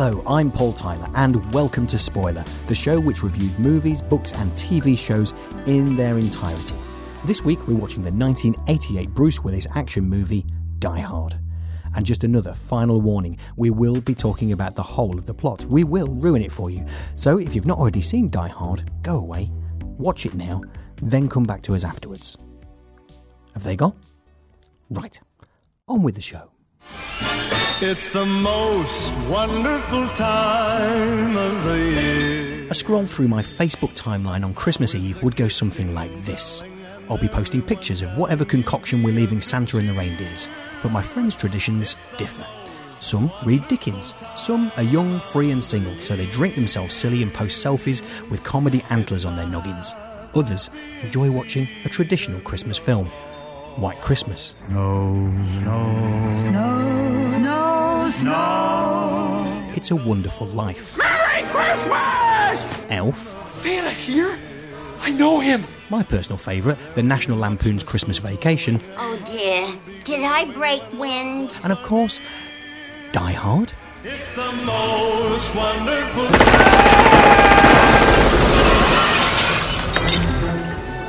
Hello, I'm Paul Tyler, and welcome to Spoiler, the show which reviews movies, books, and TV shows in their entirety. This week, we're watching the 1988 Bruce Willis action movie Die Hard. And just another final warning we will be talking about the whole of the plot. We will ruin it for you. So if you've not already seen Die Hard, go away, watch it now, then come back to us afterwards. Have they gone? Right, on with the show. It's the most wonderful time of the year. A scroll through my Facebook timeline on Christmas Eve would go something like this. I'll be posting pictures of whatever concoction we're leaving Santa and the reindeers, but my friends' traditions differ. Some read Dickens, some are young, free, and single, so they drink themselves silly and post selfies with comedy antlers on their noggins. Others enjoy watching a traditional Christmas film, White Christmas. Snow, snow, Snow, snow, snow. It's a Wonderful Life, Merry Christmas! Elf, Santa here? I know him. my personal favourite, The National Lampoon's Christmas Vacation, Oh dear, did I break wind? and of course, Die Hard. It's the most wonderful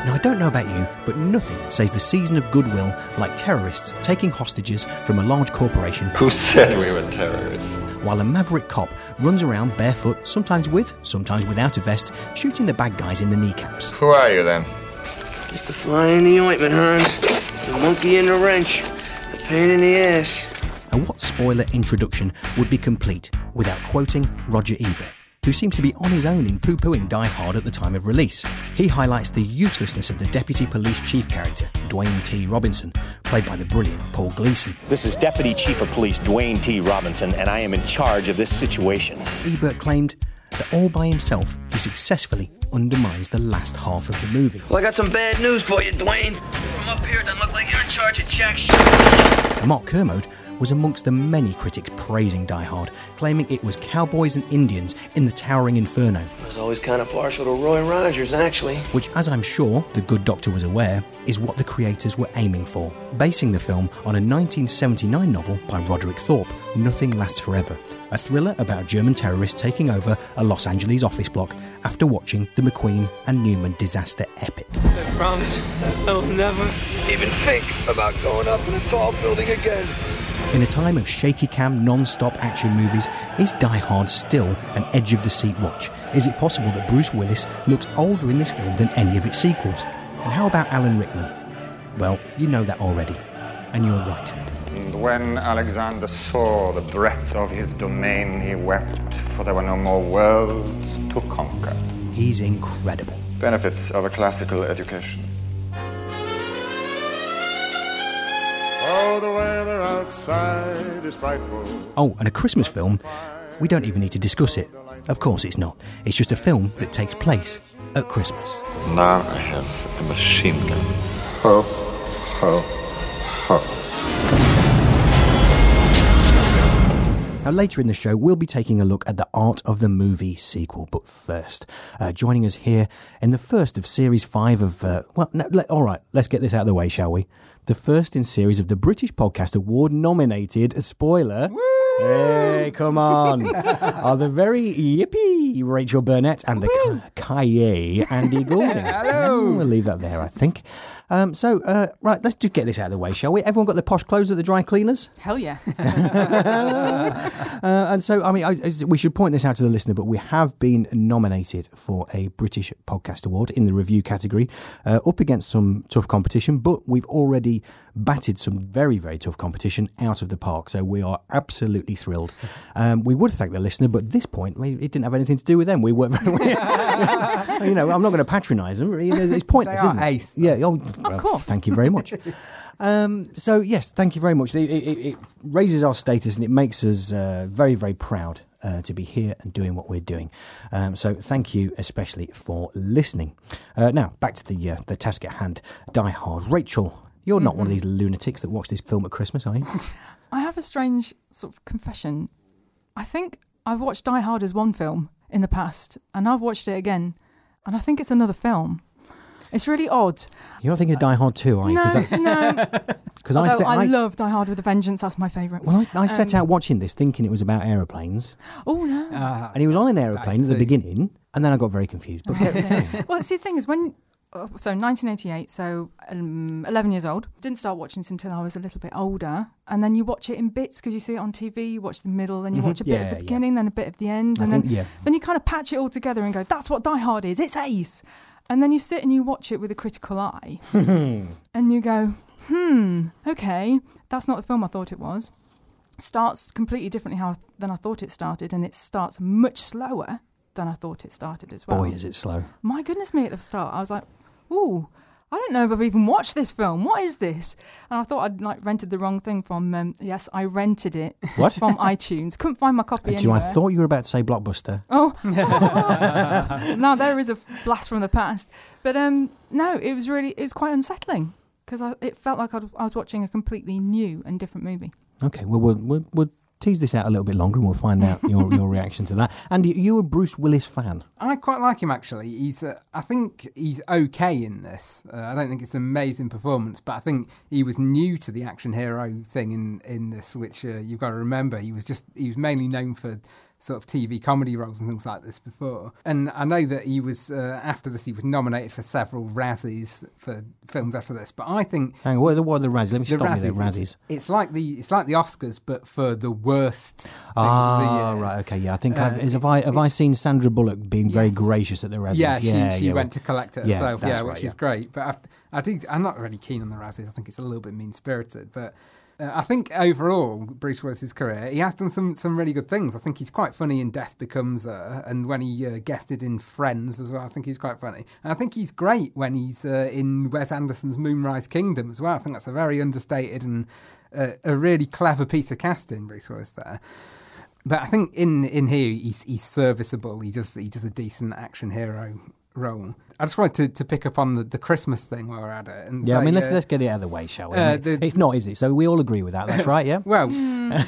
Now, I don't know about you, but nothing says the season of goodwill like terrorists taking hostages from a large corporation Who said we were terrorists? while a maverick cop runs around barefoot, sometimes with, sometimes without a vest, shooting the bad guys in the kneecaps. Who are you then? Just a fly in the ointment, Hans. The monkey in the wrench. The pain in the ass. And what spoiler introduction would be complete without quoting Roger Ebert, who seems to be on his own in poo pooing Die Hard at the time of release? He highlights the uselessness of the deputy police chief character, Dwayne T. Robinson, played by the brilliant Paul Gleason. This is Deputy Chief of Police Dwayne T. Robinson, and I am in charge of this situation. Ebert claimed that all by himself he successfully undermines the last half of the movie. Well, I got some bad news for you, Dwayne. From up here, it doesn't look like you're in charge of jack shit. And Mark Kermode was amongst the many critics praising Die Hard, claiming it was cowboys and Indians in the towering inferno, I was always kind of partial to Roy Rogers, actually. which, as I'm sure the good doctor was aware, is what the creators were aiming for, basing the film on a 1979 novel by Roderick Thorp, Nothing Lasts Forever, a thriller about German terrorists taking over a Los Angeles office block after watching the McQueen and Newman disaster epic. I promise I will never even think about going up in a tall building again. In a time of shaky cam, non stop action movies, is Die Hard still an edge of the seat watch? Is it possible that Bruce Willis looks older in this film than any of its sequels? And how about Alan Rickman? Well, you know that already. And you're right. And when Alexander saw the breadth of his domain, he wept, for there were no more worlds to conquer. He's incredible. Benefits of a classical education. Oh, the weather outside is frightful. Oh, and a Christmas film? We don't even need to discuss it. Of course it's not. It's just a film that takes place at Christmas. Now I have a machine gun. Ho, ho, ho. Now, later in the show, we'll be taking a look at the Art of the Movie sequel. But first, uh, joining us here in the first of series five of, uh, well, no, let, all right, let's get this out of the way, shall we? The first in series of the British Podcast Award nominated, a spoiler. Hey, come on. are the very yippee Rachael Burnett and the Kaye Andy Goulding. Hello. We'll leave that there, I think. Um, so, uh, right, let's just get this out of the way, shall we? Everyone got their posh clothes at the dry cleaners? Hell yeah. Uh, and so, I mean, I, I- we should point this out to the listener, but we have been nominated for a British Podcast Award in the review category, uh, up against some tough competition, but we've already batted some very, very tough competition out of the park. So we are absolutely thrilled. Um, we would thank the listener, but at this point, we, it didn't have anything to do with them. We were, you know, I'm not going to patronise them. It's pointless, isn't it? ace, Yeah, oh, well, course. Thank you very much. Um, so yes, thank you very much. It, it, it raises our status and it makes us uh, very, very proud uh, to be here and doing what we're doing. Um, so thank you especially for listening. Uh, now back to the uh, the task at hand. Die Hard. Rachael, you're not one of these lunatics that watch this film at Christmas, are you? I have a strange sort of confession. I think I've watched Die Hard as one film in the past, and I've watched it again, and I think it's another film. It's really odd. You're not thinking of Die Hard 2, aren't you? No, 'Cause that's- no. Because I, Although set, I, I, love Die Hard with a Vengeance. That's my favourite. well, I, I set Um, out watching this thinking it was about aeroplanes, Oh no. Ah, and he was on an aeroplane at the too. beginning, and then I got very confused. But well, see, the thing is, when uh, so 1988, so um, 11 years old. Didn't start watching this until I was a little bit older, and then you watch it in bits because you see it on TV. You watch the middle, then you Mhm. watch a bit Yeah, at the yeah. beginning, then a bit at the end, I and think- then yeah. then you kind of patch it all together and go, "That's what Die Hard is. It's ace." And then you sit and you watch it with a critical eye, and you go, "Hmm, okay, that's not the film I thought it was." Starts completely differently how than I thought it started, and it starts much slower than I thought it started as well. boy, is it slow. My goodness me, at the start, I was like, ooh, I don't know if I've even watched this film. What is this? And I thought I'd like rented the wrong thing from, um, yes, I rented it What? from iTunes. Couldn't find my copy Do you, I thought you were about to say Blockbuster. Oh, now there is a blast from the past. But um, no, it was really, it was quite unsettling because it felt like I'd, I was watching a completely new and different movie. Okay, well, we'll, we'll, we'll tease this out a little bit longer and we'll find out your, your reaction to that. And you, you're a Bruce Willis fan. I quite like him actually. He's, uh, I think he's okay in this. Uh, I don't think it's an amazing performance, but I think he was new to the action hero thing in in this, which uh, you've got to remember. He was just he was mainly known for sort of TV comedy roles and things like this before. And I know that he was uh, after this he was nominated for several Razzies for films after this. But I think Hang on, what are the, what are the Razzies? Let me the stop you there, Razzies, Razzies. It's, it's like the it's like the Oscars, but for the worst. things of the Ah, year. right, okay, yeah. I think Uh, I've, is, have I have I seen Sandra Bullock being very gracious at the Razzies? Yeah, she, yeah, she yeah, went to collect it yeah, herself, yeah, that's which right, is yeah. great. But I, I do, I'm not really keen on the Razzies. I think it's a little bit mean spirited. But uh, I think overall, Bruce Willis's career, he has done some some really good things. I think he's quite funny in Death Becomes Her, and when he uh, guested in Friends as well, I think he's quite funny. And I think he's great when he's uh, in Wes Anderson's Moonrise Kingdom as well. I think that's a very understated and uh, a really clever piece of casting, Bruce Willis there. But I think in in here he's he's serviceable. He does he does a decent action hero role. I just wanted to, to pick up on the, the Christmas thing while we're at it. And Yeah, I mean, let's uh, let's get it out of the way, shall we? uh, the- it's not, is it? So we all agree with that. That's right, yeah. Well,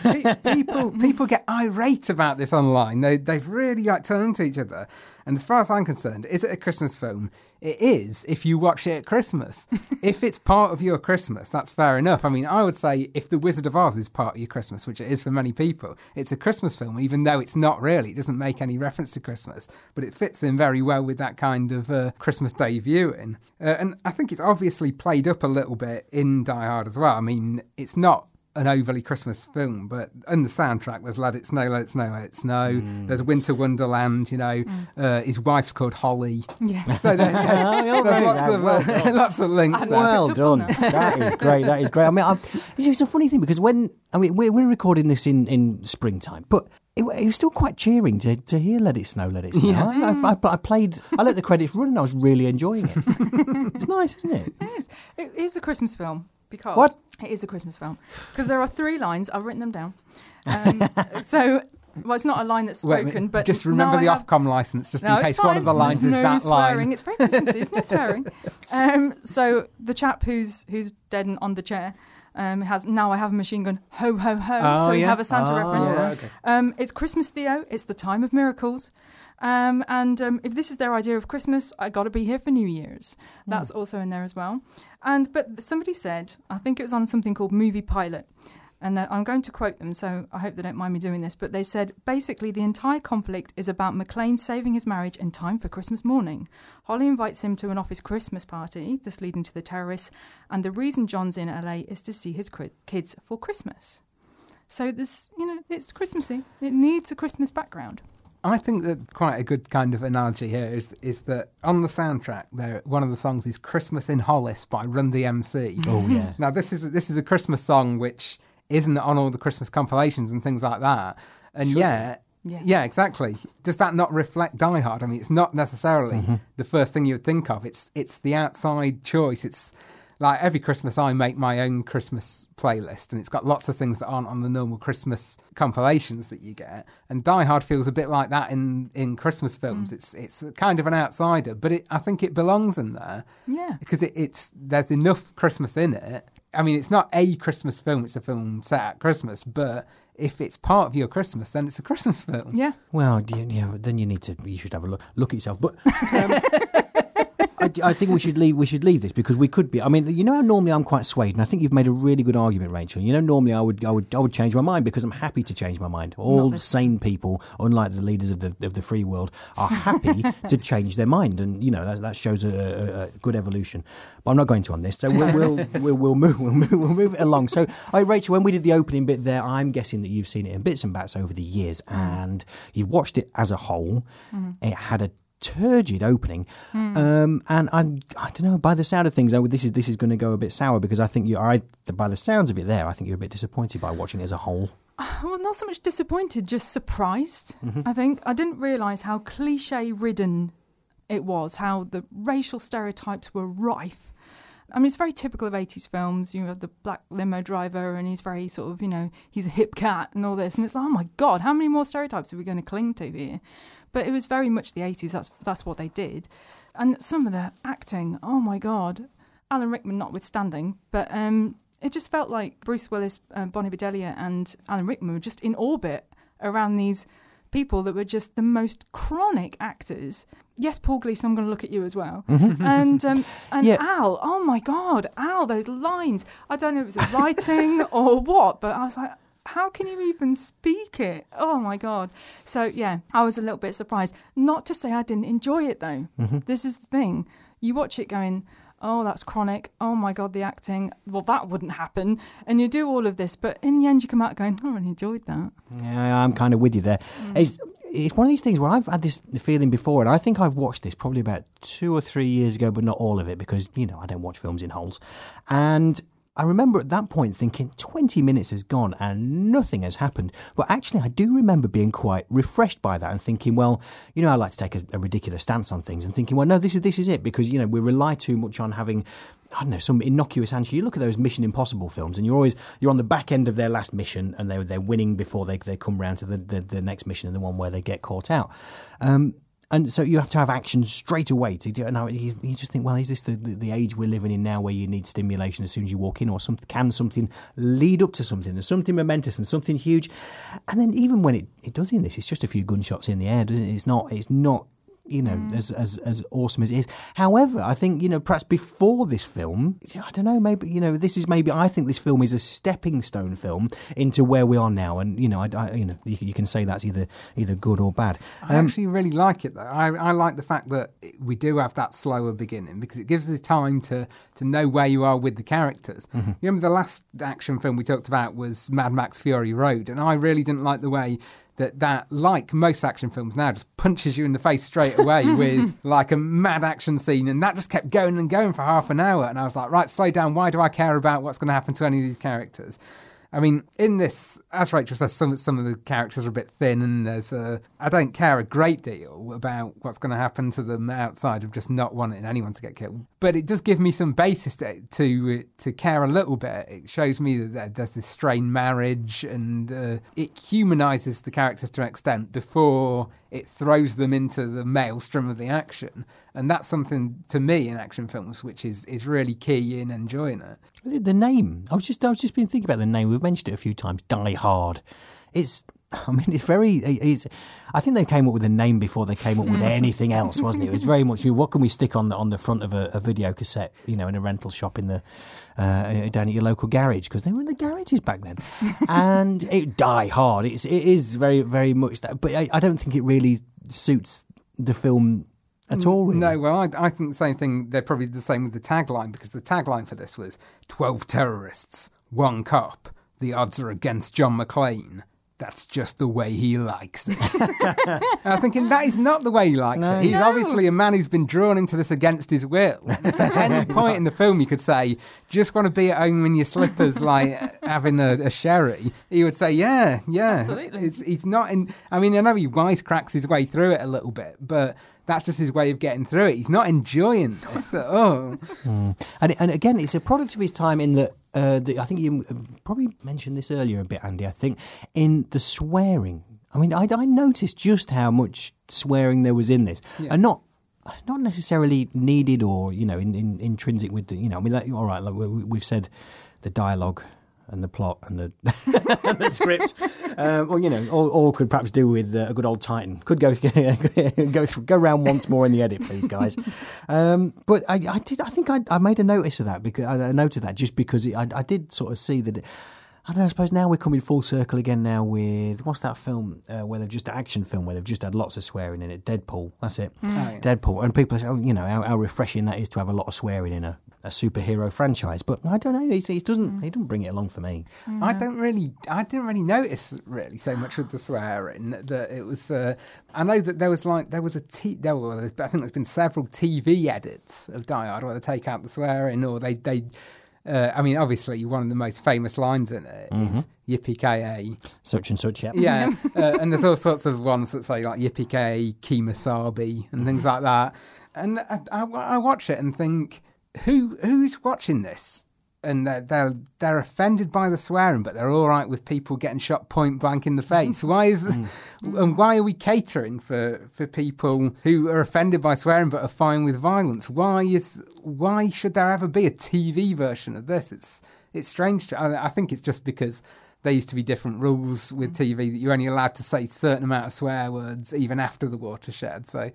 pe- people people get irate about this online. They they've really like turned to each other. And as far as I'm concerned, is it a Christmas film? It is if you watch it at Christmas. if it's part of your Christmas, that's fair enough. I mean, I would say if The Wizard of Oz is part of your Christmas, which it is for many people, it's a Christmas film, even though it's not really. It doesn't make any reference to Christmas, but it fits in very well with that kind of uh, Christmas Day viewing. Uh, and I think it's obviously played up a little bit in Die Hard as well. I mean, it's not an overly Christmas film, but in the soundtrack, there's Let It Snow, Let It Snow, Let It Snow. There's Winter Wonderland, you know. Uh, his wife's called Holly. Yeah. So there, there's, Oh, there's right, lots, of, well uh, lots of links there. Well picked up on done. that. that is great. That is great. I mean, I'm, it's, it's a funny thing because when I mean we're, we're recording this in, in springtime, but it, it was still quite cheering to, to hear "Let It Snow, Let It Snow." Yeah. I, I, I played. I let the credits run, and I was really enjoying it. it's nice, isn't it? It is. It is a Christmas film because What? it is a Christmas film because there are three lines. I've written them down. Um, so, well, it's not a line that's spoken, but just remember the have- Ofcom license, just No, in it's case one of the lines There's is no that swearing. line. It's very Christmassy. There's no swearing. Um, so the chap who's who's dead and on the chair um, has now I have a machine gun. Ho ho ho. Oh, so we yeah. have a Santa Oh, reference. okay. Um, it's Christmas Theo. It's the time of miracles. Um, and um, if this is their idea of Christmas, I got to be here for New Year's. That's also in there as well. And but somebody said, I think it was on something called Movie Pilot, and uh, I'm going to quote them, so I hope they don't mind me doing this. But they said basically the entire conflict is about McClane saving his marriage in time for Christmas morning. Holly invites him to an office Christmas party, thus leading to the terrorists. And the reason John's in LA is to see his kids for Christmas. So this, you know, it's Christmassy. It needs a Christmas background. I think that quite a good kind of analogy here is is that on the soundtrack, there one of the songs is "Christmas in Hollis" by Run DMC. Oh yeah. Now this is this is a Christmas song which isn't on all the Christmas compilations and things like that, and yet. Yeah. Yeah. exactly. Does that not reflect Die Hard? I mean, it's not necessarily Mm-hmm. the first thing you would think of. It's it's the outside choice. It's Like every Christmas, I make my own Christmas playlist, and it's got lots of things that aren't on the normal Christmas compilations that you get. And Die Hard feels a bit like that in, in Christmas films. It's it's kind of an outsider, but it, I think it belongs in there Yeah. because it, it's there's enough Christmas in it. I mean, it's not a Christmas film; it's a film set at Christmas. But if it's part of your Christmas, then it's a Christmas film. Yeah. Well, yeah, yeah, then you need to. You should have a look. Look at yourself. But um, I, I think we should leave. We should leave this because we could be. I mean, you know, how normally I'm quite swayed, and I think you've made a really good argument, Rachael. You know, normally I would, I would, I would change my mind because I'm happy to change my mind. All sane people, unlike the leaders of the of the free world, are happy to change their mind, and you know that, that shows a, a, a good evolution. But I'm not going to on this, so we'll we'll, we'll, we'll move we'll move we'll move it along. So, right, Rachael, when we did the opening bit there, I'm guessing that you've seen it in bits and bats over the years, and you've watched it as a whole. It had a turgid opening, um, and I'm I don't know. By the sound of things, I, this is this is going to go a bit sour because I think you. I by the sounds of it there, I think you're a bit disappointed by watching it as a whole. Well, not so much disappointed, just surprised. I think I didn't realise how cliche ridden it was, how the racial stereotypes were rife. I mean, it's very typical of 80s films. You have the black limo driver, and he's very sort of, you know, he's a hip cat and all this. And it's like, oh my God, how many more stereotypes are we going to cling to here? But it was very much the 80s. That's, that's what they did. And some of the acting, oh my God. Alan Rickman notwithstanding, but um, it just felt like Bruce Willis, uh, Bonnie Bedelia, and Alan Rickman were just in orbit around these people that were just the most chronic actors. Yes, Paul Gleason, I'm going to look at you as well. And um, and Yeah. Al, oh my God, Al, those lines. I don't know if it's writing or what, but I was like, how can you even speak it? Oh my God. So, yeah, I was a little bit surprised. Not to say I didn't enjoy it though. Mm-hmm. This is the thing. You watch it going, oh, that's chronic. Oh my God, the acting. Well, that wouldn't happen. And you do all of this, but in the end, you come out going, I really enjoyed that. Yeah, I'm kind of with you there. Mm. It's it's one of these things where I've had this feeling before, and I think I've watched this probably about two or three years ago, but not all of it because you know I don't watch films in holes. And I remember at that point thinking 20 minutes has gone and nothing has happened. But actually, I do remember being quite refreshed by that and thinking, well, you know, I like to take a, a ridiculous stance on things and thinking, well, no, this is this is it because you know we rely too much on having. I don't know some innocuous answer. You look at those Mission Impossible films, and you're always you're on the back end of their last mission, and they're they're winning before they they come round to the, the, the next mission and the one where they get caught out. Um, and so you have to have action straight away to do. it. Now you, you just think, well, is this the, the, the age we're living in now, where you need stimulation as soon as you walk in, or some, can something lead up to something, and something momentous and something huge? And then even when it, it does in this, it's just a few gunshots in the air. it? It's not. It's not. You know, mm. as, as as awesome as it is. However, I think you know, perhaps before this film, I don't know, maybe you know, this is maybe I think this film is a stepping stone film into where we are now, and you know, I, I you know, you, you can say that's either either good or bad. I um, actually really like it though. I, I like the fact that we do have that slower beginning because it gives us time to, to know where you are with the characters. Mm-hmm. You remember the last action film we talked about was Mad Max Fury Road, and I really didn't like the way that that, like most action films now, just punches you in the face straight away with like a mad action scene, and that just kept going and going for half an hour. And I was like, right, slow down. Why do I care about what's going to happen to any of these characters? I mean, in this, as Rachael says, some some of the characters are a bit thin, and there's a. I don't care a great deal about what's going to happen to them outside of just not wanting anyone to get killed. But it does give me some basis to to, to care a little bit. It shows me that there's this strained marriage, and uh, it humanises the characters to an extent before it throws them into the maelstrom of the action. And that's something to me in action films, which is, is really key in enjoying it. The, name. I was just I was just been thinking about the name. We've mentioned it a few times. Die Hard. It's. I mean, it's very. It's. I think they came up with a name before they came up with anything else, wasn't it? It was very much. What can we stick on the on the front of a, a video cassette? You know, in a rental shop in the uh, down at your local garage because they were in the garages back then. and it Die Hard. It's it is very very much that, but I, I don't think it really suits the film at all. Really. No, well, I, I think the same thing. They're probably the same with the tagline because the tagline for this was 12 terrorists, one cop. The odds are against John McClane. That's just the way he likes it. I was thinking that is not the way he likes No. it. He's No. obviously a man who's been drawn into this against his will. At any point in the film, you could say, "Just want to be at home in your slippers, like having a, a sherry." He would say, "Yeah, yeah." Absolutely. It's, he's not in. I mean, I know he wisecracks his way through it a little bit, but that's just his way of getting through it. He's not enjoying this at all. Mm. And and again, it's a product of his time in that. Uh, the, I think you um, probably mentioned this earlier a bit, Andy. I think in the swearing. I mean, I, I noticed just how much swearing there was in this, Yeah. and not not necessarily needed or you know in, in, intrinsic with the you know. I mean, like, all right, like we, we've said the dialogue and the plot and the and the script, um, or you know, or, or could perhaps do with uh, a good old Titan. Could go go through, go round once more in the edit, please, guys. Um, but I, I did. I think I, I made a notice of that because I, I noted that just because it, I, I did sort of see that. It, I don't know. I suppose now we're coming full circle again. Now with what's that film uh, where they've just action film where they've just had lots of swearing in it. Deadpool. That's it. Mm. Oh, yeah. Deadpool. And people say, oh, you know, how, how refreshing that is to have a lot of swearing in a, a superhero franchise. But I don't know. He, doesn't. He doesn't bring it along for me. I don't really, I didn't really notice really so much with the swearing that it was. Uh, I know that there was like there was a t. There were, I think there's been several TV edits of Die Hard where they take out the swearing or they they. Uh, I mean, obviously, one of the most famous lines in it is "Yippee ki Such and such. Yeah. Yeah, uh, and there's all sorts of ones that say like "Yippee ki Kimasabi" and things like that. And I, I, I watch it and think, who who's watching this? And they're, they're they're offended by the swearing, but they're all right with people getting shot point blank in the face. Why is mm. and why are we catering for for people who are offended by swearing but are fine with violence? Why is why should there ever be a TV version of this? It's it's strange. To, I, I think it's just because there used to be different rules with mm. TV that you're only allowed to say a certain amount of swear words even after the watershed. So,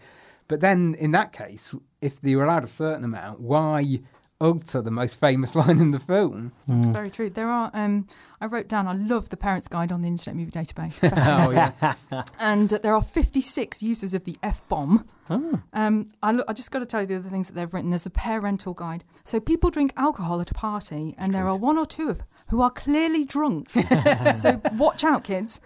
but then in that case, if you were allowed a certain amount, why utter the most famous line in the film? That's very true. There are. Um, I wrote down. I love the Parents Guide on the Internet Movie Database. Oh, yeah. and uh, there are 56 uses of the f bomb. Oh. Um, I, lo- I just got to tell you the other things that they've written as the parental guide. So people drink alcohol at a party, and there are one or two of who are clearly drunk. so watch out, kids.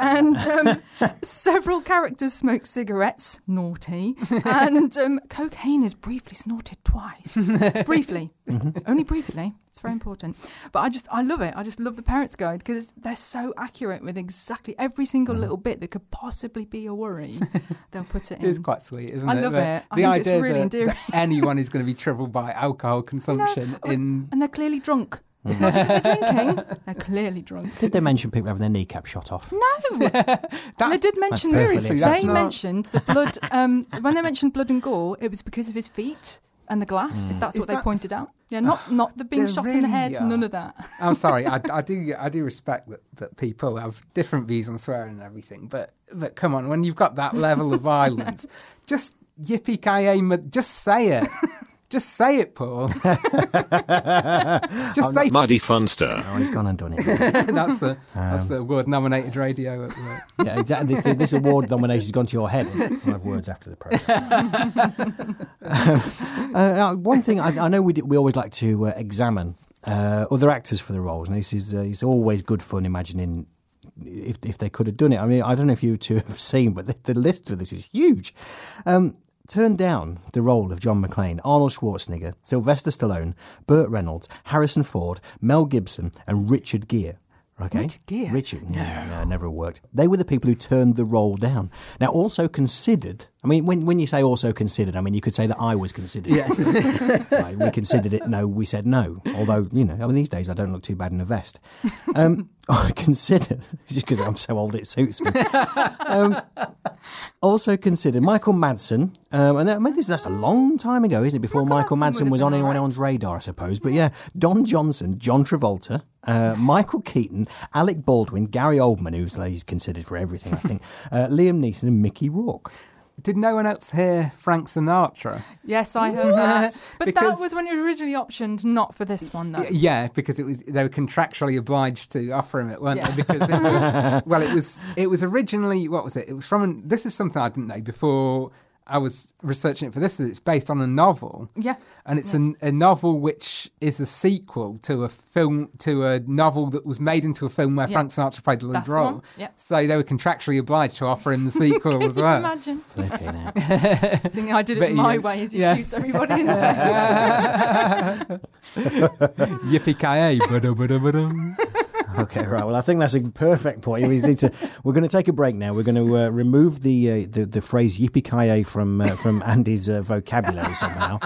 And um, several characters smoke cigarettes, naughty, and um, cocaine is briefly snorted twice. briefly, only briefly. It's very important. But I just, I love it. I just love the parents' guide because they're so accurate with exactly every single little bit that could possibly be a worry. They'll put it in. It's quite sweet, isn't I it? I love The- it. I The think it's idea really that, endearing. that anyone is going to be troubled by alcohol consumption in and they're clearly drunk. It's not just they're drinking; they're clearly drunk. Did they mention people having their kneecap shot off? No, and they did mention That's seriously, that's they not- mentioned the blood. Um, when they mentioned blood and gore, it was because of his feet and the glass. Mm. That's Is what they pointed out. Yeah, not not the being shot in the head. uh, None of that. I'm sorry, I, I do I do respect that, that people have different views on swearing and everything, but but come on, when you've got that level of violence, just yippee ki just say it. Just say it, Paul. just say Muddy Funster. Oh, he's gone and done it. that's the that's Um, the award nominated radio yeah, exactly. This, this award nomination's gone to your head. We'll have words after the program. uh, uh, one thing I, I know we did, we always like to uh, examine uh, other actors for the roles, and this is uh, it's always good fun imagining. If, if they could have done it, I mean, I don't know if you two have seen, but the, the list for this is huge. Um, turned down the role of John McClane, Arnold Schwarzenegger, Sylvester Stallone, Burt Reynolds, Harrison Ford, Mel Gibson, and Richard Gere. Okay. Richard Gere? Richard, yeah, no, never worked. They were the people who turned the role down. Now, also considered. I mean, when when you say also considered, I mean you could say that I was considered. Yeah. Right, we considered it. No, we said no. Although you know, I mean, these days I don't look too bad in a vest. Um, consider just because I'm so old it suits me. Um, also consider Michael Madsen, um, and that, I mean, this that's a long time ago, isn't it? Before Michael, Madsen was on anyone anyone's radar, I suppose. But yeah, Don Johnson, John Travolta, uh, Michael Keaton, Alec Baldwin, Gary Oldman, who's he's considered for everything, I think, uh, Liam Neeson, and Mickey Rourke. Did no one else hear Frank Sinatra? Yes, I heard that. But Because- that was when it was originally optioned, not for this one, though. Yeah, because it was they were contractually obliged to offer him it, weren't Yeah. they? Because it was well, it was it was originally what was it? It was from an, this is something I didn't know before I was researching it for this. That it's based on a novel. Yeah. and it's a, a novel which is a sequel to a film to a novel that was made into a film where Yeah. Frank Sinatra played the lead role. yeah. So they were contractually obliged to offer him the sequel as you well. imagine? Flipping out. Singing I did it But, you my know, way as he yeah. shoots everybody in the face. Yippee ki yay! Okay, right. Well, I think that's a perfect point. We need to. We're going to take a break now. We're going to uh, remove the, uh, the the phrase "yippee ki from uh, from Andy's uh, vocabulary somehow.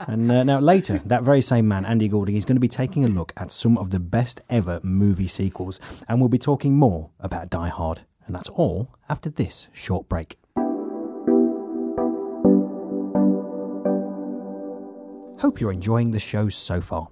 And uh, now later, that very same man, Andy Goulding, is going to be taking a look at some of the best ever movie sequels, and we'll be talking more about Die Hard. And that's all after this short break. Hope you're enjoying the show so far.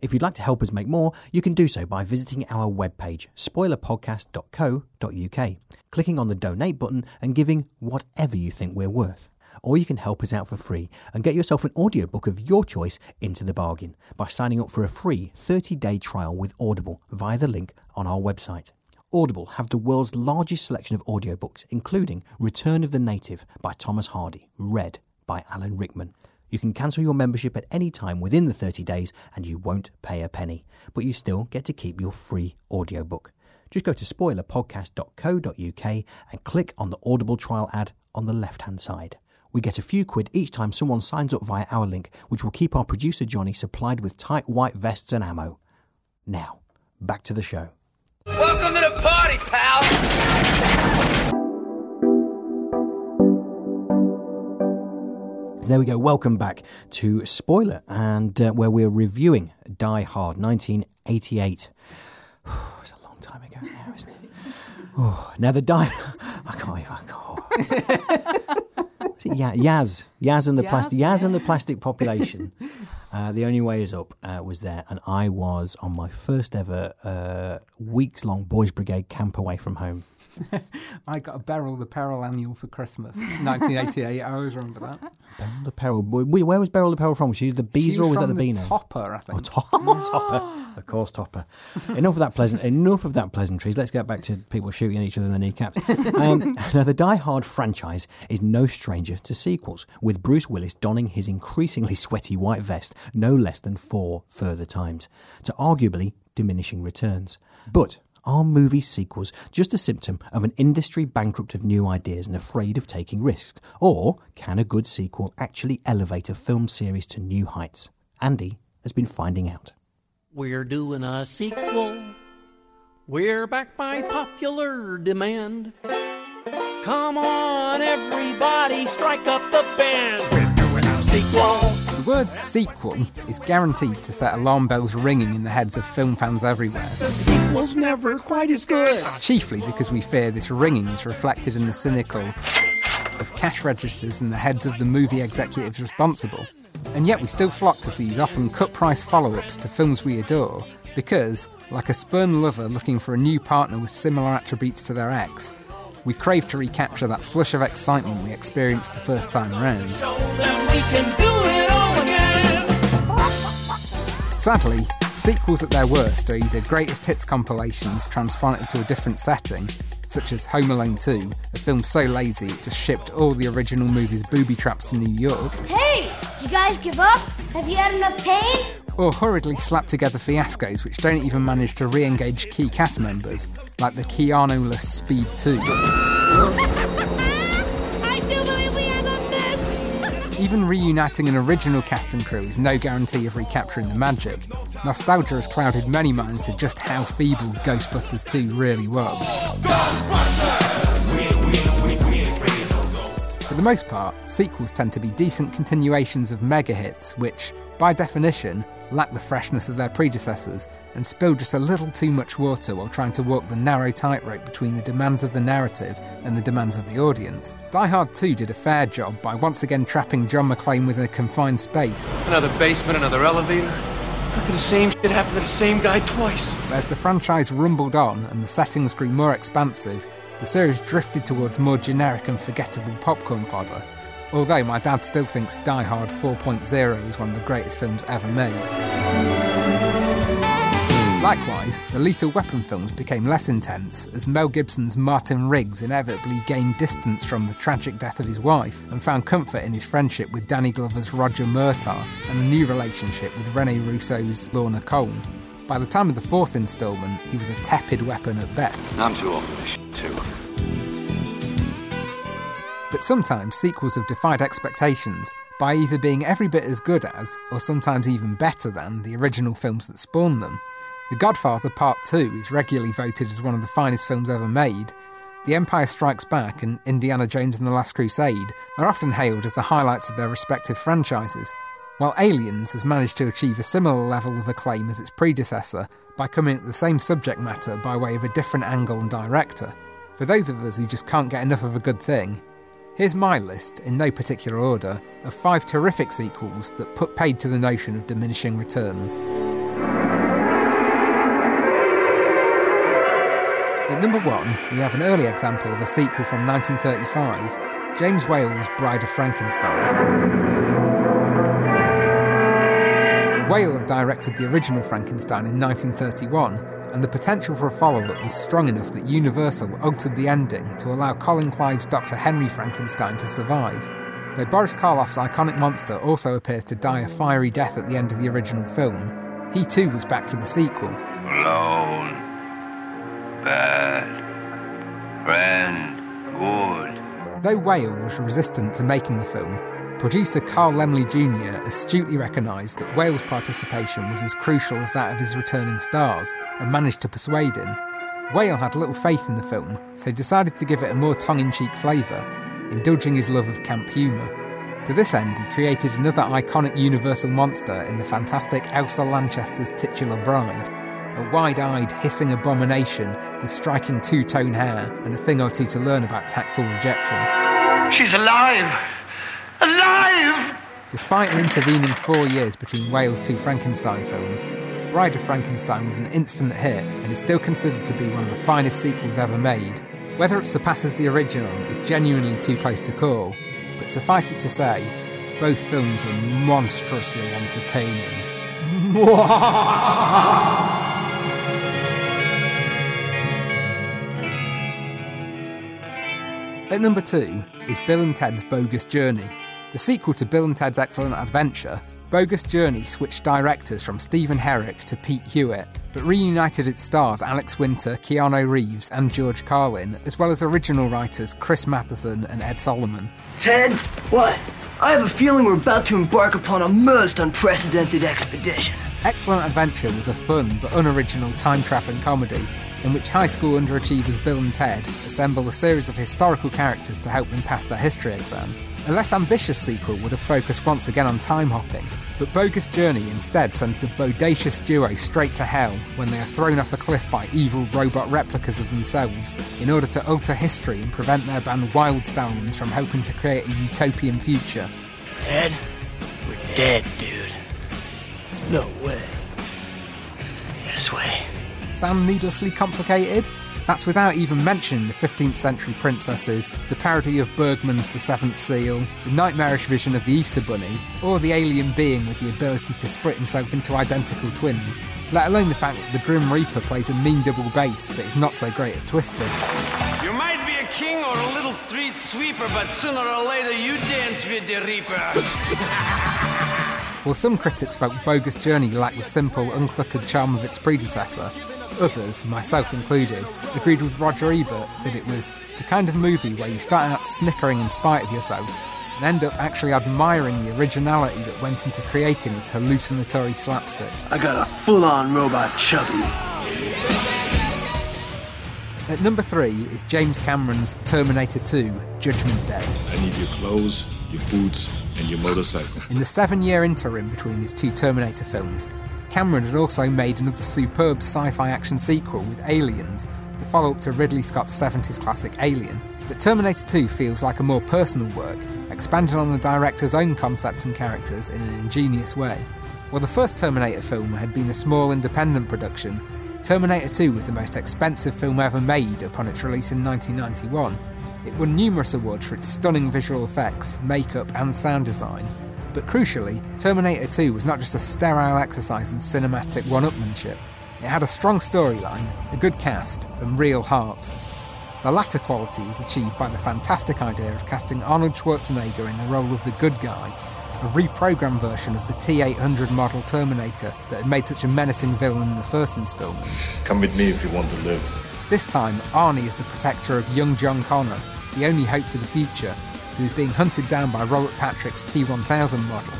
If you'd like to help us make more, you can do so by visiting our webpage, spoilerpodcast.co.uk, clicking on the donate button and giving whatever you think we're worth. Or you can help us out for free and get yourself an audiobook of your choice into the bargain by signing up for a free 30 day trial with Audible via the link on our website. Audible have the world's largest selection of audiobooks, including Return of the Native by Thomas Hardy, read by Alan Rickman. You can cancel your membership at any time within the 30 days and you won't pay a penny, but you still get to keep your free audiobook. Just go to spoilerpodcast.co.uk and click on the Audible trial ad on the left hand side. We get a few quid each time someone signs up via our link, which will keep our producer Johnny supplied with tight white vests and ammo. Now, back to the show. Welcome to the party, pal. There we go. Welcome back to Spoiler, and uh, where we're reviewing Die Hard 1988. it's a long time ago now, isn't it? Oh, now the Die. I can't. I can't. Ya- Yazz, Yazz and the Yazz, plastic, Yazz and the plastic population. Uh, the only way is up uh, was there, and I was on my first ever uh, weeks long Boys Brigade camp away from home. I got a Beryl the Peril annual for Christmas, 1988. I always remember that. Beryl the Peril. Wait, Where was Beryl the Peril from? Was she the She Beezer or was that from the Beano? Topper, I think. Oh, top, Topper. Of course, Topper. enough of that pleasant. Enough of that pleasantries. Let's get back to people shooting each other in the kneecaps. Um, now, the Die Hard franchise is no stranger to sequels, with Bruce Willis donning his increasingly sweaty white vest no less than four further times, to arguably diminishing returns. But are movie sequels just a symptom of an industry bankrupt of new ideas and afraid of taking risks? Or can a good sequel actually elevate a film series to new heights? Andy has been finding out. We're doing a sequel. We're back by popular demand. Come on, everybody, strike up the band. We're doing a sequel. The word sequel is guaranteed to set alarm bells ringing in the heads of film fans everywhere. The sequel's never quite as good. Chiefly because we fear this ringing is reflected in the cynical of cash registers and the heads of the movie executives responsible. And yet we still flock to these often cut price follow ups to films we adore because, like a spurned lover looking for a new partner with similar attributes to their ex, we crave to recapture that flush of excitement we experienced the first time round. Sadly, sequels at their worst are either greatest hits compilations transplanted to a different setting, such as Home Alone 2, a film so lazy it just shipped all the original movie's booby traps to New York, Hey, you guys give up? Have you had enough pain? or hurriedly slapped together fiascos which don't even manage to re engage key cast members, like the Keanu-less Speed 2. Even reuniting an original cast and crew is no guarantee of recapturing the magic. Nostalgia has clouded many minds to just how feeble Ghostbusters 2 really was. For the most part, sequels tend to be decent continuations of mega hits, which, by definition, lack the freshness of their predecessors and spill just a little too much water while trying to walk the narrow tightrope between the demands of the narrative and the demands of the audience. Die Hard 2 did a fair job by once again trapping John McClane within a confined space, Another basement, another elevator. How could the same shit happen to the same guy twice? but as the franchise rumbled on and the settings grew more expansive, the series drifted towards more generic and forgettable popcorn fodder. Although my dad still thinks Die Hard 4.0 is one of the greatest films ever made. Likewise, the Lethal Weapon films became less intense as Mel Gibson's Martin Riggs inevitably gained distance from the tragic death of his wife and found comfort in his friendship with Danny Glover's Roger Murtaugh and a new relationship with Rene Russo's Lorna Cole. By the time of the fourth instalment, he was a tepid weapon at best. I'm too old for this too. But sometimes sequels have defied expectations by either being every bit as good as, or sometimes even better than, the original films that spawned them. The Godfather Part 2 is regularly voted as one of the finest films ever made. The Empire Strikes Back and Indiana Jones and the Last Crusade are often hailed as the highlights of their respective franchises, while Aliens has managed to achieve a similar level of acclaim as its predecessor by coming at the same subject matter by way of a different angle and director. For those of us who just can't get enough of a good thing, here's my list, in no particular order, of five terrific sequels that put paid to the notion of diminishing returns. At number one, we have an early example of a sequel from 1935, James Whale's Bride of Frankenstein. Whale directed the original Frankenstein in 1931, and the potential for a follow up was strong enough that Universal altered the ending to allow Colin Clive's Dr. Henry Frankenstein to survive. Though Boris Karloff's iconic monster also appears to die a fiery death at the end of the original film, he too was back for the sequel. Alone. Bad. Friend. Good. Though Whale was resistant to making the film, producer Carl Laemmle Jr. astutely recognised that Whale's participation was as crucial as that of his returning stars and managed to persuade him. Whale had little faith in the film, so decided to give it a more tongue in cheek flavour, indulging his love of camp humour. To this end, he created another iconic Universal monster in the fantastic Elsa Lanchester's titular bride, a wide eyed, hissing abomination with striking two tone hair and a thing or two to learn about tactful rejection. She's alive! Alive! Despite an intervening four years between Whale's two Frankenstein films, Bride of Frankenstein was an instant hit and is still considered to be one of the finest sequels ever made. Whether it surpasses the original is genuinely too close to call, but suffice it to say, both films are monstrously entertaining. At number two is Bill and Ted's Bogus Journey. The sequel to Bill and Ted's Excellent Adventure, Bogus Journey switched directors from Stephen Herek to Pete Hewitt, but reunited its stars Alex Winter, Keanu Reeves, and George Carlin, as well as original writers Chris Matheson and Ed Solomon. Ted, what? I have a feeling we're about to embark upon a most unprecedented expedition. Excellent Adventure was a fun but unoriginal time travelling comedy in which high school underachievers Bill and Ted assemble a series of historical characters to help them pass their history exam. A less ambitious sequel would have focused once again on time hopping, but Bogus Journey instead sends the bodacious duo straight to hell when they are thrown off a cliff by evil robot replicas of themselves in order to alter history and prevent their band Wyld Stallyns from hoping to create a utopian future. Dead? we're dead, dude. No way. This way. Sound needlessly complicated? That's without even mentioning the 15th century princesses, the parody of Bergman's The Seventh Seal, the nightmarish vision of the Easter Bunny, or the alien being with the ability to split himself into identical twins, let alone the fact that the Grim Reaper plays a mean double bass but is not so great at twisting. You might be a king or a little street sweeper, but sooner or later you dance with the Reaper. While some critics felt Bogus Journey lacked the simple, uncluttered charm of its predecessor, others, myself included, agreed with Roger Ebert that it was the kind of movie where you start out snickering in spite of yourself and end up actually admiring the originality that went into creating this hallucinatory slapstick. I got a full on robot chubby. At number three is James Cameron's Terminator 2 Judgment Day. I need your clothes, your boots, and your motorcycle. In the seven year interim between his two Terminator films, Cameron had also made another superb sci fi action sequel with Aliens, the follow up to Ridley Scott's 70s classic Alien. But Terminator 2 feels like a more personal work, expanding on the director's own concept and characters in an ingenious way. While the first Terminator film had been a small independent production, Terminator 2 was the most expensive film ever made upon its release in 1991. It won numerous awards for its stunning visual effects, makeup, and sound design, but crucially, Terminator 2 was not just a sterile exercise in cinematic one upmanship. It had a strong storyline, a good cast, and real heart. The latter quality was achieved by the fantastic idea of casting Arnold Schwarzenegger in the role of the good guy, a reprogrammed version of the T 800 model Terminator that had made such a menacing villain in the first installment. Come with me if you want to live. This time, Arnie is the protector of young John Connor, the only hope for the future, who is being hunted down by Robert Patrick's T1000 model,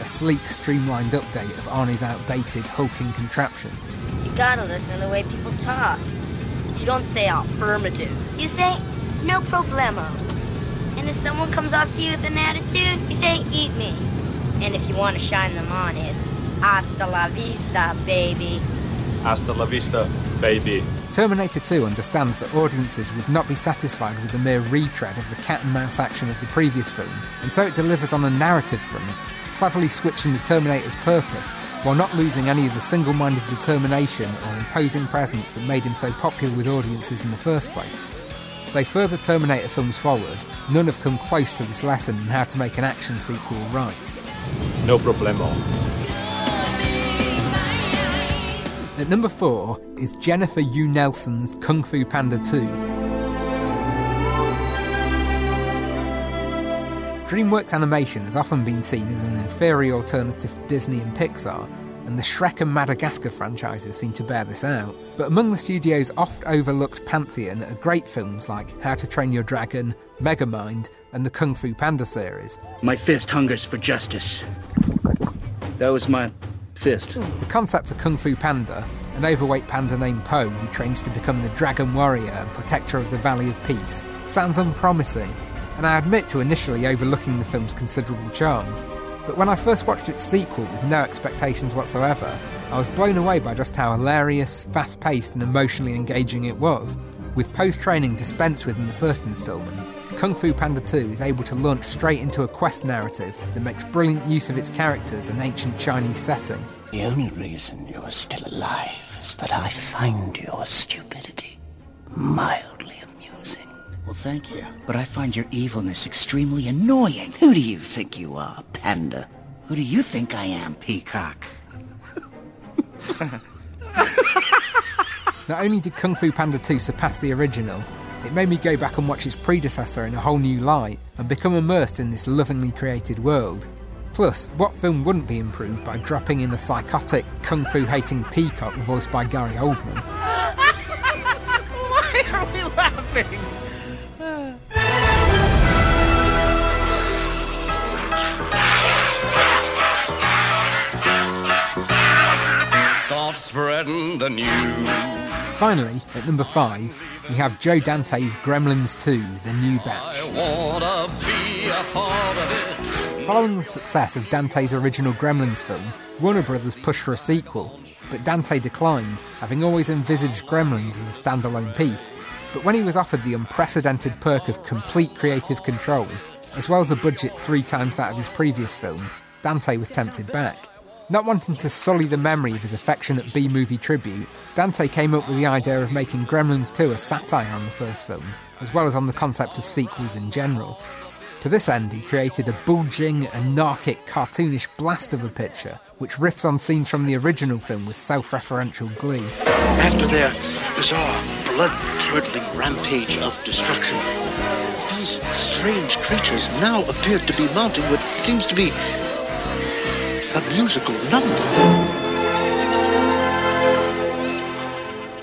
a sleek, streamlined update of Arnie's outdated, hulking contraption. You gotta listen to the way people talk. You don't say affirmative. You say no problemo. And if someone comes up to you with an attitude, you say eat me. And if you want to shine them on, it's hasta la vista, baby. Hasta la vista, baby. Terminator 2 understands that audiences would not be satisfied with a mere retread of the cat and mouse action of the previous film, and so it delivers on a narrative front, cleverly switching the Terminator's purpose while not losing any of the single minded determination or imposing presence that made him so popular with audiences in the first place. They further Terminator films forward, none have come close to this lesson in how to make an action sequel right. No problemo. At number 4 is Jennifer Yuh Nelson's Kung Fu Panda 2. DreamWorks Animation has often been seen as an inferior alternative to Disney and Pixar, and the Shrek and Madagascar franchises seem to bear this out. But among the studio's oft overlooked pantheon are great films like How to Train Your Dragon, Megamind, and the Kung Fu Panda series. My fist hungers for justice. That was my fist. The concept for Kung Fu Panda, an overweight panda named Po who trains to become the Dragon Warrior and protector of the Valley of Peace, sounds unpromising, and I admit to initially overlooking the film's considerable charms. But when I first watched its sequel with no expectations whatsoever, I was blown away by just how hilarious, fast paced, and emotionally engaging it was. With Po's training dispensed with in the first instalment, Kung Fu Panda 2 is able to launch straight into a quest narrative that makes brilliant use of its characters and ancient Chinese setting. The only reason you're still alive is that I find your stupidity mildly amusing. Well, thank you. But I find your evilness extremely annoying. Who do you think you are, Panda? Who do you think I am, Peacock? Not only did Kung Fu Panda 2 surpass the original, it made me go back and watch its predecessor in a whole new light and become immersed in this lovingly created world. Plus, what film wouldn't be improved by dropping in a psychotic, kung fu hating peacock voiced by Gary Oldman? Why are we laughing? Start spreading the news. Finally, at number 5, we have Joe Dante's Gremlins 2 The New Batch. Wanna be a part of it. Following the success of Dante's original Gremlins film, Warner Brothers pushed for a sequel, but Dante declined, having always envisaged Gremlins as a standalone piece. But when he was offered the unprecedented perk of complete creative control, as well as a budget three times that of his previous film, Dante was tempted back. Not wanting to sully the memory of his affectionate B movie tribute, Dante came up with the idea of making Gremlins 2 a satire on the first film, as well as on the concept of sequels in general. To this end, he created a bulging, anarchic, cartoonish blast of a picture, which riffs on scenes from the original film with self referential glee. After their bizarre, blood-curdling rampage of destruction, these strange creatures now appear to be mounting what seems to be a musical number.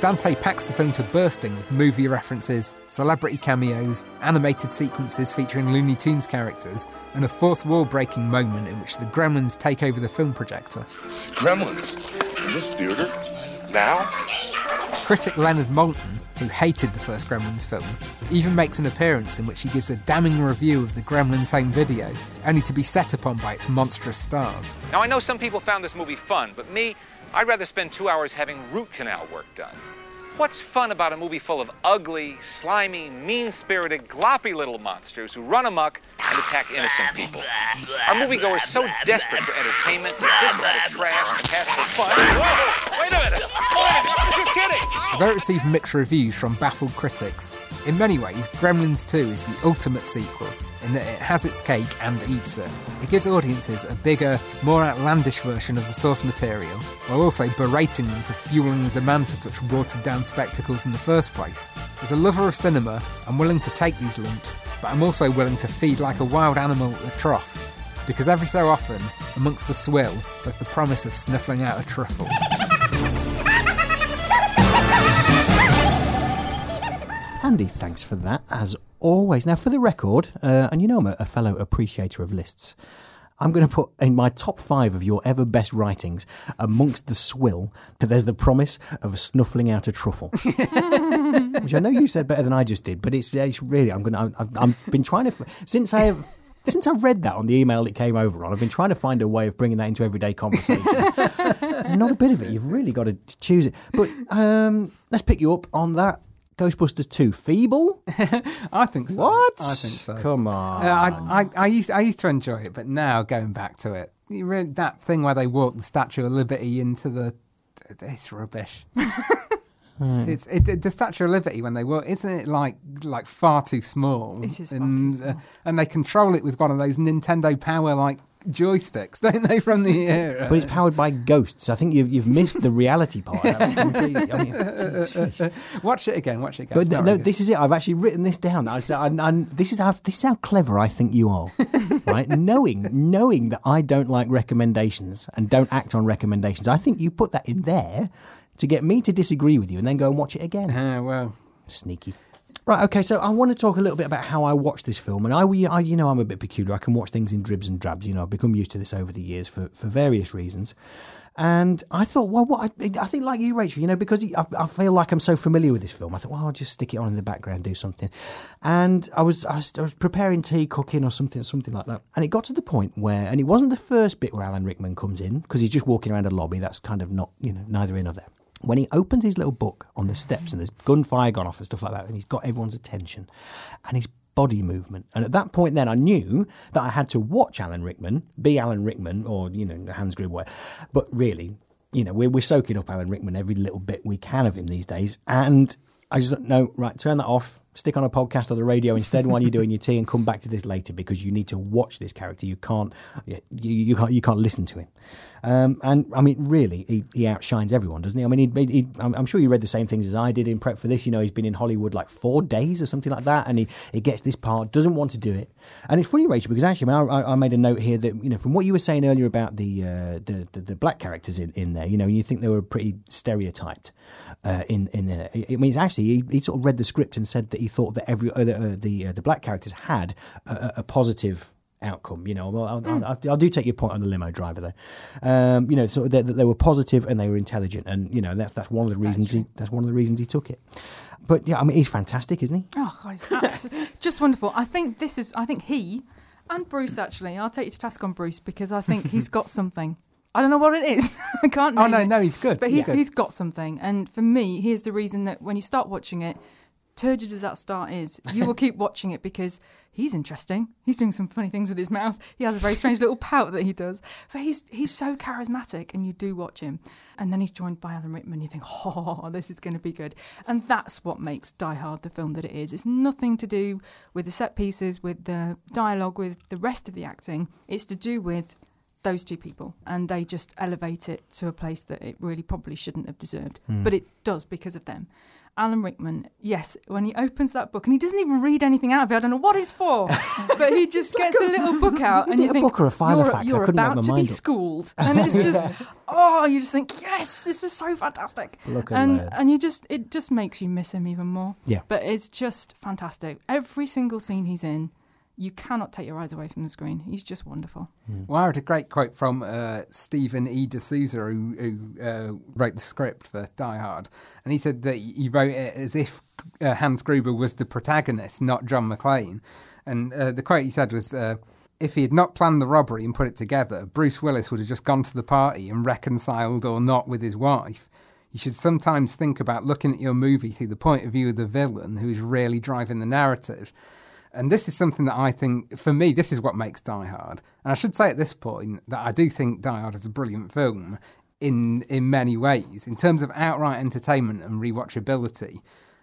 Dante packs the film to bursting with movie references, celebrity cameos, animated sequences featuring Looney Tunes characters, and a fourth wall breaking moment in which the gremlins take over the film projector. Gremlins in this theater now. Critic Leonard Maltin, who hated the first Gremlins film, even makes an appearance in which he gives a damning review of the Gremlins home video, only to be set upon by its monstrous stars. Now, I know some people found this movie fun, but me, I'd rather spend two hours having root canal work done. What's fun about a movie full of ugly, slimy, mean spirited, gloppy little monsters who run amok and attack innocent people? Our moviegoers so desperate for entertainment that this kind of trash cast for fun. Whoa, wait a minute! Wait, I'm just kidding! Although it received mixed reviews from baffled critics, in many ways, Gremlins 2 is the ultimate sequel in that it has its cake and eats it. It gives audiences a bigger, more outlandish version of the source material, while also berating them for fueling the demand for such watered down spectacles in the first place. As a lover of cinema, I'm willing to take these lumps, but I'm also willing to feed like a wild animal at the trough. Because every so often, amongst the swill, there's the promise of snuffling out a truffle. Andy, thanks for that, as always. Now, for the record, uh, and you know I'm a, a fellow appreciator of lists, I'm going to put in my top five of your ever best writings amongst the swill that there's the promise of snuffling out a truffle, which I know you said better than I just did, but it's, it's really I'm going to I've, I've been trying to since I have. Since I read that on the email it came over on, I've been trying to find a way of bringing that into everyday conversation. Not a bit of it. You've really got to choose it. But um, let's pick you up on that. Ghostbusters 2, feeble? I think so. What? I think so. Come on. Uh, I, I, I used I used to enjoy it, but now going back to it, you really, that thing where they walk the Statue of Liberty into the, it's rubbish. It's it, the Statue of Liberty when they walk, isn't it like like far too small? It is far and, too small. Uh, and they control it with one of those Nintendo Power like joysticks, don't they? From the era. But it's powered by ghosts. I think you've, you've missed the reality part. I mean, watch it again. Watch it again. But no, really this is it. I've actually written this down. I, said- and, and this is how this is how clever I think you are, right? knowing knowing that I don't like recommendations and don't act on recommendations. I think you put that in there to get me to disagree with you and then go and watch it again. Ah, well, Sneaky. Right, okay, so I want to talk a little bit about how I watched this film. And I, I, you know, I'm a bit peculiar. I can watch things in dribs and drabs. You know, I've become used to this over the years for, for various reasons. And I thought, well, what I, I think, like you, Rachael, you know, because I, I feel like I'm so familiar with this film, I thought, well, I'll just stick it on in the background, do something. And I was, I was, I was preparing tea, cooking, or something, something like that. And it got to the point where, and it wasn't the first bit where Alan Rickman comes in because he's just walking around a lobby. That's kind of not, you know, neither in nor there. When he opens his little book on the steps and there's gunfire gone off and stuff like that, and he's got everyone's attention and his body movement. And at that point, then I knew that I had to watch Alan Rickman, be Alan Rickman, or, you know, the Hans Gruber. But really, you know, we're, we're soaking up Alan Rickman every little bit we can of him these days. And I just thought, no, right, turn that off. Stick on a podcast or the radio instead while you're doing your tea, and come back to this later because you need to watch this character. You can't, you, you can't, you can't listen to him. Um, and I mean, really, he, he outshines everyone, doesn't he? I mean, he, he, I'm, sure you read the same things as I did in prep for this. You know, he's been in Hollywood like four days or something like that, and he, he gets this part, doesn't want to do it. And it's funny, Rachael, because actually, I, mean, I, I made a note here that you know, from what you were saying earlier about the uh, the, the the black characters in, in there, you know, you think they were pretty stereotyped uh, in in there. I mean, it's actually he, he sort of read the script and said that he thought that every uh, the the, uh, the black characters had a- a positive outcome. You know, well, I'll, Hmm. I'll, I'll do take your point on the limo driver though. Um, you know, so that, that they were positive and they were intelligent, and you know that's that's one of the reasons he that's one of the reasons he took it. But yeah, I mean, he's fantastic, isn't he? Oh God, it's abs- just wonderful. I think this is. I think he and Bruce actually. I'll take you to task on Bruce because I think he's got something. I don't know what it is. I can't. Oh, no, it. no, he's good. But he's Yeah. he's got something, and for me, here's the reason that when you start watching it, turgid as that start is, you will keep watching it because he's interesting. He's doing some funny things with his mouth. He has a very strange little pout that he does. But he's he's so charismatic, and you do watch him. And then he's joined by Alan Rickman. You think, oh, this is going to be good. And that's what makes Die Hard the film that it is. It's nothing to do with the set pieces, with the dialogue, with the rest of the acting. It's to do with those two people, and they just elevate it to a place that it really probably shouldn't have deserved. Hmm. But it does because of them. Alan Rickman, yes, when he opens that book and he doesn't even read anything out of it, I don't know what it's for, but he just gets a little book out Is and it you a think, book or a file You're? You're about to be up. schooled, and it's just oh, you just think yes, this is so fantastic, Look and that. and you just it just makes you miss him even more. Yeah. but it's just fantastic. Every single scene he's in, you cannot take your eyes away from the screen. He's just wonderful. Well, I read a great quote from uh, Stephen E. D'Souza, who, who uh, wrote the script for Die Hard, and he said that he wrote it as if uh, Hans Gruber was the protagonist, not John McClane. And uh, the quote he said was, uh, "If he had not planned the robbery and put it together, Bruce Willis would have just gone to the party and reconciled or not with his wife." You should sometimes think about looking at your movie through the point of view of the villain who is really driving the narrative. And this is something that I think, for me, this is what makes Die Hard. And I should say at this point that I do think Die Hard is a brilliant film in in many ways. In terms of outright entertainment and rewatchability,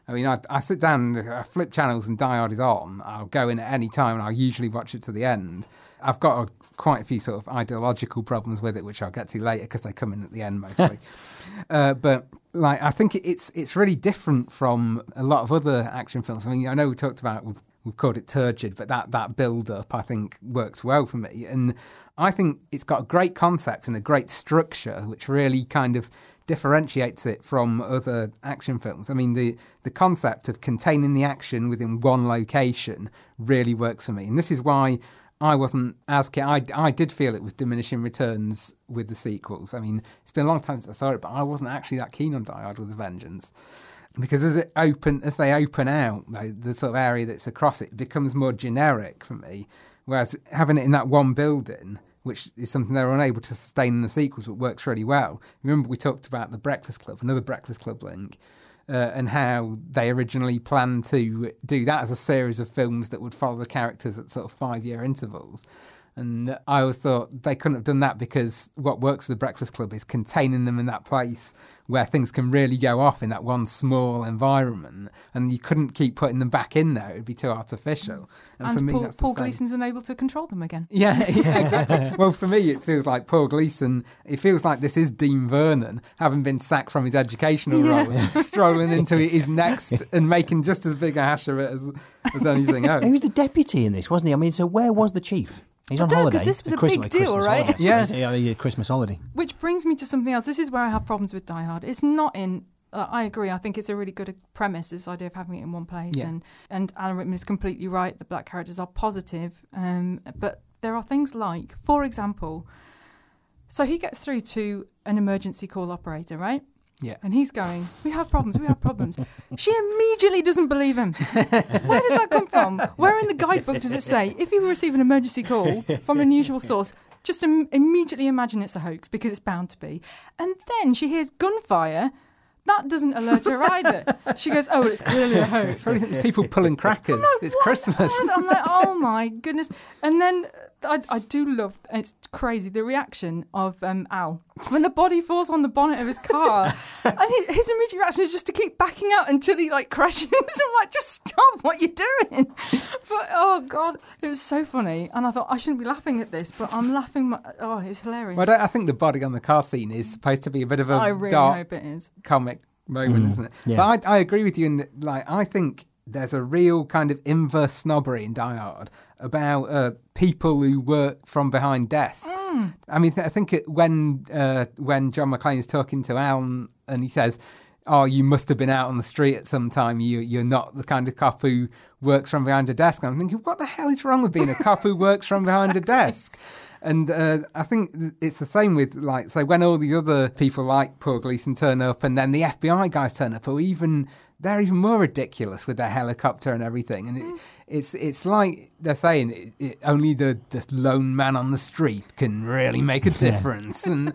I mean, I, I sit down, I flip channels and Die Hard is on. I'll go in at any time and I'll usually watch it to the end. I've got a, quite a few sort of ideological problems with it, which I'll get to later because they come in at the end mostly. uh, but like, I think it's it's really different from a lot of other action films. I mean, I know we talked about we've we've called it turgid, but that that build up I think works well for me, and I think it's got a great concept and a great structure, which really kind of differentiates it from other action films. I mean, the the concept of containing the action within one location really works for me, and this is why I wasn't as keen. I, I did feel it was diminishing returns with the sequels. I mean, it's been a long time since I saw it, but I wasn't actually that keen on Die Hard with a Vengeance because as it open as they open out the, the sort of area that's across it, becomes more generic for me. Whereas having it in that one building, which is something they're unable to sustain in the sequels, but works really well. Remember we talked about the Breakfast Club, another Breakfast Club link. Uh, and how they originally planned to do that as a series of films that would follow the characters at sort of five year intervals. And I always thought they couldn't have done that because what works for the Breakfast Club is containing them in that place where things can really go off in that one small environment. And you couldn't keep putting them back in there, it would be too artificial. Mm. And, And, for me, Paul, that's Paul. Gleason's unable to control them again. Yeah, yeah, exactly. well, for me, it feels like Paul Gleason. It feels like this is Dean Vernon, having been sacked from his educational Yeah. role, strolling into his next and making just as big a hash of it as, as anything else. He was the deputy in this, wasn't he? I mean, so where was the chief? He's I on don't know, 'cause holiday. this was a Christmas- big deal, Christmas right? holiday, I Yeah. suppose. yeah, yeah, Christmas holiday. Which brings me to something else. This is where I have problems with Die Hard. It's not in. Uh, I agree. I think it's a really good premise. This idea of having it in one place, Yeah. and and Alan Rickman is completely right. The black characters are positive, um, but there are things like, for example, so he gets through to an emergency call operator, right? Yeah. And he's going, We have problems, we have problems. she immediately doesn't believe him. Where does that come from? Where in the guidebook does it say, if you receive an emergency call from an unusual source, just Im- immediately imagine it's a hoax because it's bound to be. And then she hears gunfire. That doesn't alert her either. She goes, Oh, it's clearly a hoax. Probably it's people pulling crackers. it's Christmas. I'm like, oh my goodness. And then I, I do love, it's crazy, the reaction of um, Al when the body falls on the bonnet of his car. and his, his immediate reaction is just to keep backing out until he like crashes. I'm like, just stop what you're doing. But oh God, it was so funny. And I thought, I shouldn't be laughing at this, but I'm laughing. My, oh, it's hilarious. Well, I, don't- I think the body on the car scene is supposed to be a bit of a I really dark hope it is. comic moment, Mm, isn't it? yeah. But I, I agree with you in that, like, I think there's a real kind of inverse snobbery in Die Hard about uh, people who work from behind desks. Mm. I mean, I think it, when uh, when John McClane is talking to Alan and he says, "Oh, you must have been out on the street at some time. You you're not the kind of cop who works from behind a desk." I'm thinking, what the hell is wrong with being a cop who works from behind a desk? And uh, I think it's the same with like so when all the other people like Paul Gleason turn up, and then the FBI guys turn up, or even they're even more ridiculous with their helicopter and everything. And it, hmm. it's it's like they're saying it, it, only the, the lone man on the street can really make a difference, and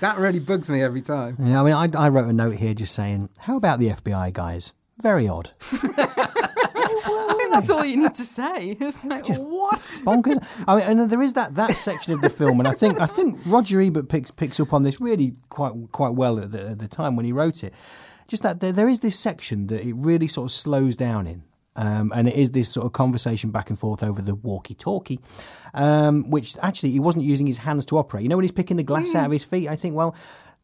that really bugs me every time. Yeah, I mean, I, I wrote a note here just saying, how about the FBI guys? Very odd. I think that's all you need to say. It's like, what? bonkers. I mean, and there is that, that section of the film, and I think I think Roger Ebert picks picks up on this really quite quite well at the, at the time when he wrote it. Just that there, there is this section that it really sort of slows down in. Um, and it is this sort of conversation back and forth over the walkie-talkie, um, which actually he wasn't using his hands to operate. You know when he's picking the glass out of his feet, I think, well,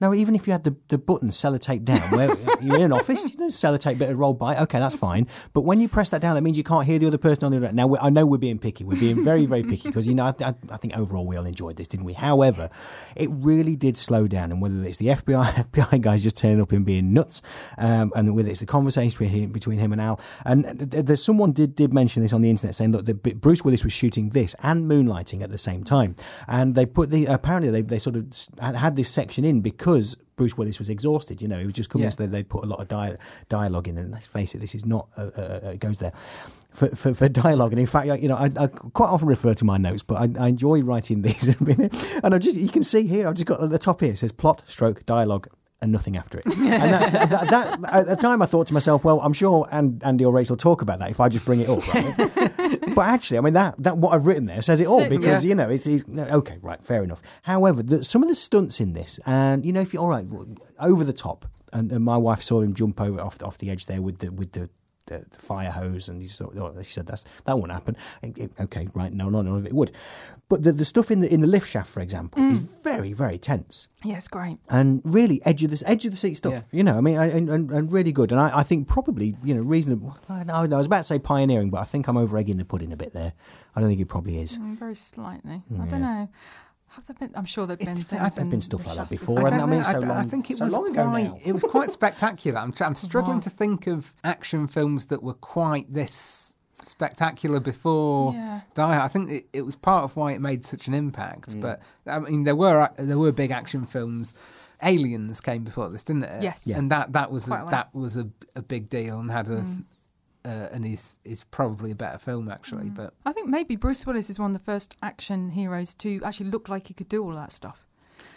no, even if you had the, the button sellotape down, where you're in an office, you know, sellotape bit of rolled by, okay, that's fine. But when you press that down, that means you can't hear the other person on the other end. Now, I know we're being picky. We're being very, very picky because, you know, I, I, think overall we all enjoyed this, didn't we? However, it really did slow down. And whether it's the FBI, FBI guys just turning up and being nuts, um, and whether it's the conversation between him, between him and Al. And th- th- there's someone did, did mention this on the internet saying, look, that Bruce Willis was shooting this and moonlighting at the same time. And they put the, apparently they, they sort of had this section in because Bruce Willis was exhausted. You know, he was just convinced Yeah. that they put a lot of dia- dialogue in. And let's face it, this is not uh, uh, uh, it goes there for, for, for dialogue. And in fact, I- you know, I, I quite often refer to my notes, but I, I enjoy writing these. and I just you can see here, I've just got at the top here it says plot, stroke, dialogue. And nothing after it. And that, that, that, at the time, I thought to myself, "Well, I'm sure and Andy or Rachael talk about that if I just bring it up." Right? but actually, I mean that that what I've written there says it all So- because Yeah. you know it's, it's okay, right, fair enough. However, the, some of the stunts in this, and you know, if you're all right, over the top, and, and my wife saw him jump over off off the edge there with the with the. The, the fire hose, and he saw, oh, she said that's that won't happen. It- Okay, right? No, no, none of it would. But the, the stuff in the in the lift shaft, for example, is very, very tense Yeah, great. and really edge of the edge of the seat stuff. Yeah. You know, I mean, I- and, and, and really good. And I, I think probably you know reasonable. I, I was about to say pioneering, but I think I'm over egging the pudding a bit there. I don't think it probably is. Mm, very slightly. I don't know. Have there been? I'm sure there've been. It's- things I've in been stuff like that before, I, don't I mean, so I, long, I think it so was long ago quite, now. it was quite spectacular. I'm, I'm struggling to think of action films that were quite this spectacular before Yeah. Die Hard. I think it, it was part of why it made such an impact. Mm. But I mean, there were there were big action films. Aliens came before this, didn't it? Yes. Yeah. And that that was Quite a, well. that was a, a big deal and had a Mm. Uh, and is is probably a better film actually. Mm. But I think maybe Bruce Willis is one of the first action heroes to actually look like he could do all that stuff.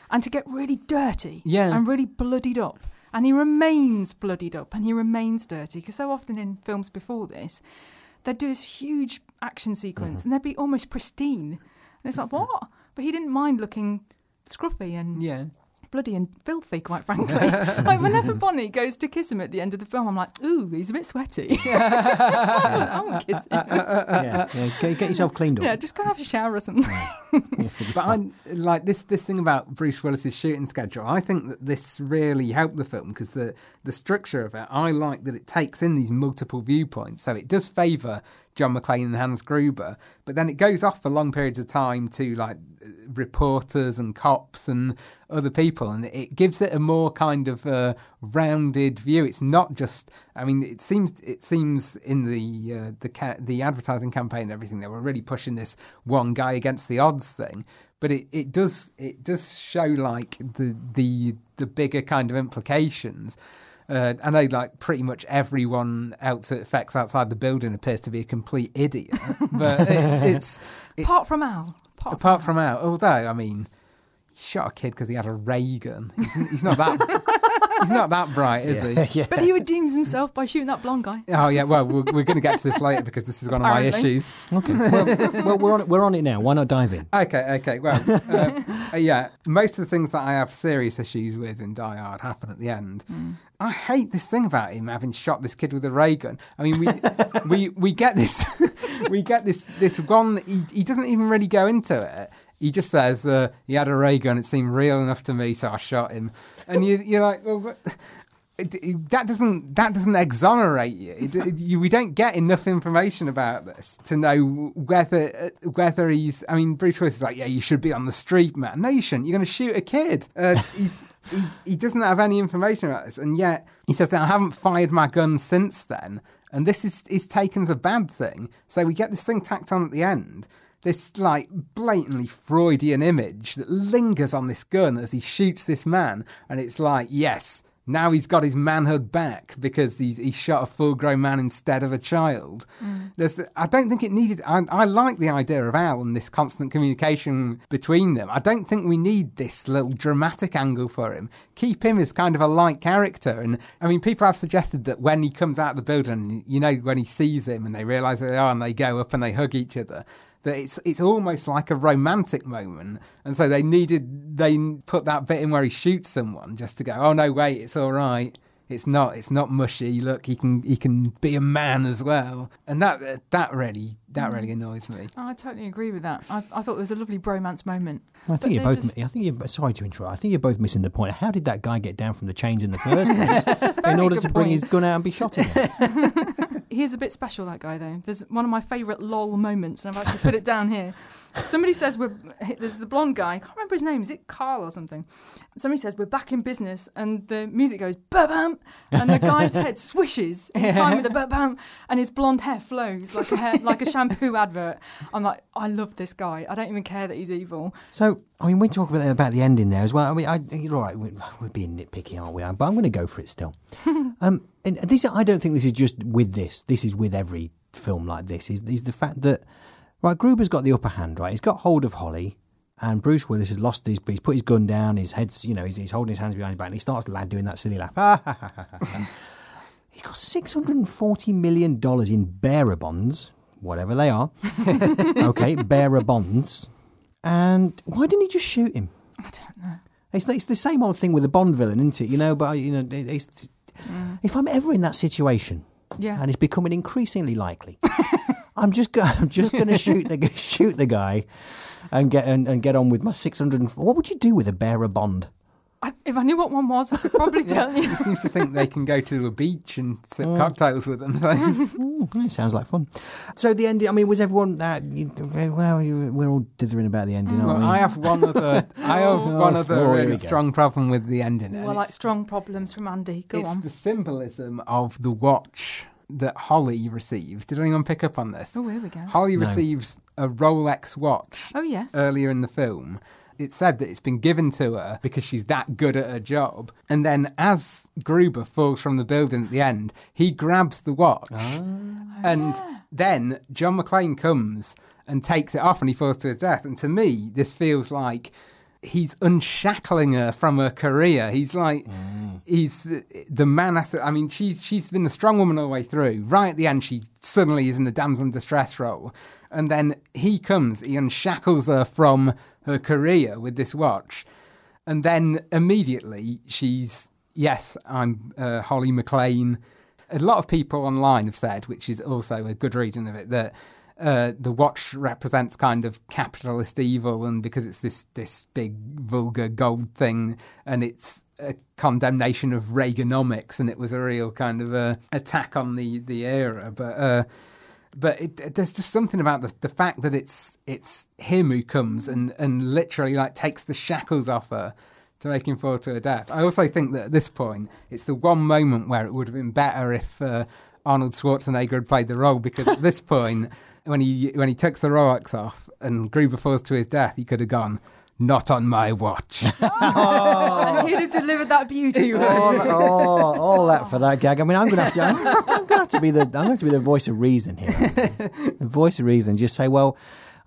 And to get really dirty Yeah. and really bloodied up. And he remains bloodied up and he remains dirty. Because so often in films before this, they'd do this huge action sequence Mm-hmm. and they'd be almost pristine. And it's like, what? But he didn't mind looking scruffy and yeah. Bloody and filthy, quite frankly. like whenever Bonnie goes to kiss him at the end of the film, I'm like, ooh, he's a bit sweaty. I won't kiss him. yeah, yeah, get, get yourself cleaned up. Yeah, just go and have a shower or something. but I like this this thing about Bruce Willis's shooting schedule. I think that this really helped the film because the the structure of it. I like that it takes in these multiple viewpoints, so it does favour John McClane and Hans Gruber, but then it goes off for long periods of time to like reporters and cops and other people, and it gives it a more kind of uh, rounded view. It's not just. I mean, it seems it seems in the uh, the ca- the advertising campaign and everything they were really pushing this one guy against the odds thing, but it, it does it does show like the the the bigger kind of implications. Uh, I know, like pretty much everyone else it affects outside the building appears to be a complete idiot, but it, it's, it's Apart from Al. Apart apart from Al. Although, I mean, he shot a kid because he had a ray gun. He's, he's not that. he's not that bright, is he? But he redeems himself by shooting that blonde guy. Oh yeah. Well, we're, we're going to get to this later because this is one of my issues. Okay. Well, well, we're on it. We're on it now. Why not dive in? Okay, okay. Well, uh, uh, yeah. Most of the things that I have serious issues with in Die Hard happen at the end. I hate this thing about him having shot this kid with a ray gun. I mean, we we we get this we get this this one. He he doesn't even really go into it. He just says uh, he had a ray gun. It seemed real enough to me, so I shot him. And you you're like, well. That doesn't that doesn't exonerate you. It- it- you. We don't get enough information about this to know whether uh, whether he's. I mean, Bruce Willis is like, yeah, you should be on the street, man. No, you shouldn't. You're going to shoot a kid. Uh, he he doesn't have any information about this, and yet he says I haven't fired my gun since then, and this is is taken as a bad thing. So we get this thing tacked on at the end. This like blatantly Freudian image that lingers on this gun as he shoots this man, and it's like, yes, now he's got his manhood back because he's he shot a full grown man instead of a child. Mm. There's, I don't think it needed. I, I like the idea of Al and this constant communication between them. I don't think we need this little dramatic angle for him. Keep him as kind of a light character. And I mean, people have suggested that when he comes out of the building, you know, when he sees him and they realise who they are and they go up and they hug each other. That it's it's almost like a romantic moment, and so they needed they put that bit in where he shoots someone just to go, oh no, wait, it's all right. It's not. It's not mushy. Look, he can. He can be a man as well, and that that really that really mm. annoys me. Oh, I totally agree with that. I, I thought it was a lovely bromance moment. I But think you're both. just- I think you're. Sorry to interrupt. I think you're both missing the point. How did that guy get down from the chains in the first place in order good to bring point. his gun out and be shot again? He is a bit special, that guy, though. There's one of my favourite lol moments, and I've actually put it down here. Somebody says we're there's the blonde guy. I can't remember his name. Is it Carl or something? Somebody says we're back in business, and the music goes bam, and the guy's head swishes in time with the ba bam, and his blonde hair flows like a hair, like a shampoo advert. I'm like, I love this guy. I don't even care that he's evil. So, I mean, we talk about about the ending there as well. I mean, I, you're all right. We're, we're being nitpicky, aren't we? But I'm going to go for it still. um, and this, I don't think this is just with this. This is with every film like this. Is is the fact that right, Gruber's got the upper hand. Right, he's got hold of Holly, and Bruce Willis has lost his. He's put his gun down. His head's, you know, he's, he's holding his hands behind his back, and he starts lad doing that silly laugh. He's got six hundred and forty million dollars in bearer bonds, whatever they are. okay, bearer bonds. And why didn't he just shoot him? I don't know. It's, it's the same old thing with a Bond villain, isn't it? You know, but you know, it- it's, if I'm ever in that situation, Yeah. and it's becoming increasingly likely, I'm just go, I'm just going to shoot the shoot the guy, and get and, and get on with my six hundred. What would you do with a bearer bond? I, if I knew what one was, I could probably tell you. He seems to think they can go to a beach and sip cocktails with them. So. Mm, it sounds like fun. So the ending. I mean, was everyone that? you- Well, you- we're all dithering about the ending. aren't Well, we? I have one other. I have Oh, one other oh, really strong problem with the ending. and Well, like strong problems from Andy. Go it's on. the symbolism of the watch that Holly receives. Did anyone pick up on this? Oh, here we go. Holly No. receives a Rolex watch. Oh, yes. Earlier in the film. It said that it's been given to her because she's that good at her job. And then as Gruber falls from the building at the end, he grabs the watch. Ah. Oh, and then John McClane comes and takes it off and he falls to his death. And to me, this feels like he's unshackling her from her career. He's like, he's the man. I mean, she's she's been the strong woman all the way through. Right at the end, she suddenly is in the damsel in distress role, and then he comes, he unshackles her from her career with this watch, and then immediately she's yes, I'm uh, Holly McClane. A lot of people online have said, which is also a good reading of it, that uh, the watch represents kind of capitalist evil, and because it's this this big vulgar gold thing, and it's a condemnation of Reaganomics, and it was a real kind of a attack on the the era. But uh, but it, there's just something about the the fact that it's it's him who comes and and literally like takes the shackles off her to make him fall to her death. I also think that at this point, it's the one moment where it would have been better if uh, Arnold Schwarzenegger had played the role, because at this point, when he when he takes the Rolex off and Gruber falls to his death, he could have gone. Not on my watch. Oh. and he'd have delivered that beauty. all, all, all that for that gag. I mean, I'm going to have to. I'm, I'm going to have to be the. I'm going to have to be the voice of reason here. the voice of reason. Just say, well,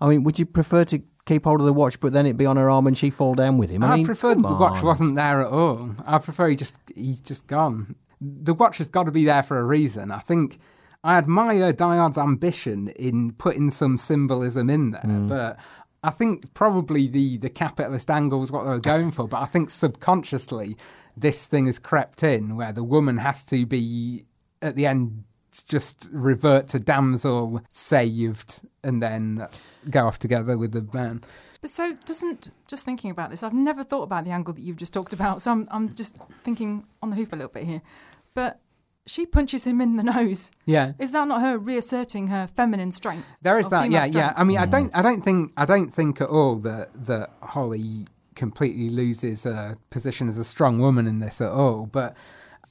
I mean, would you prefer to keep hold of the watch, but then it be on her arm and she fall down with him? I, I, mean, prefer come that the watch on. wasn't there at all. I prefer he just he's just gone. The watch has got to be there for a reason. I think I admire Die Hard's ambition in putting some symbolism in there, Mm. but I think probably the the capitalist angle was what they were going for. But I think subconsciously this thing has crept in where the woman has to be at the end just revert to damsel saved and then go off together with the man. But so doesn't just thinking about this, I've never thought about the angle that you've just talked about. So I'm I'm just thinking on the hoof a little bit here. But she punches him in the nose. Yeah. Is that not her reasserting her feminine strength? There is that, female yeah, yeah. I mean, I don't, I don't think, I don't think at all that that Holly completely loses her position as a strong woman in this at all. But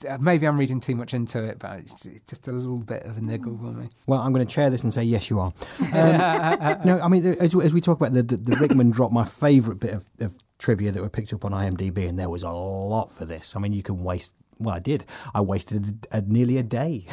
uh, maybe I'm reading too much into it. But it's just a little bit of a niggle for me. Well, I'm going to chair this and say yes, you are. Um, no, I mean, as, as we talk about the the, the Rickman drop, my favourite bit of, of trivia that were picked up on IMDb, and there was a lot for this. I mean, you can waste. Well, I did. I wasted a, a, nearly a day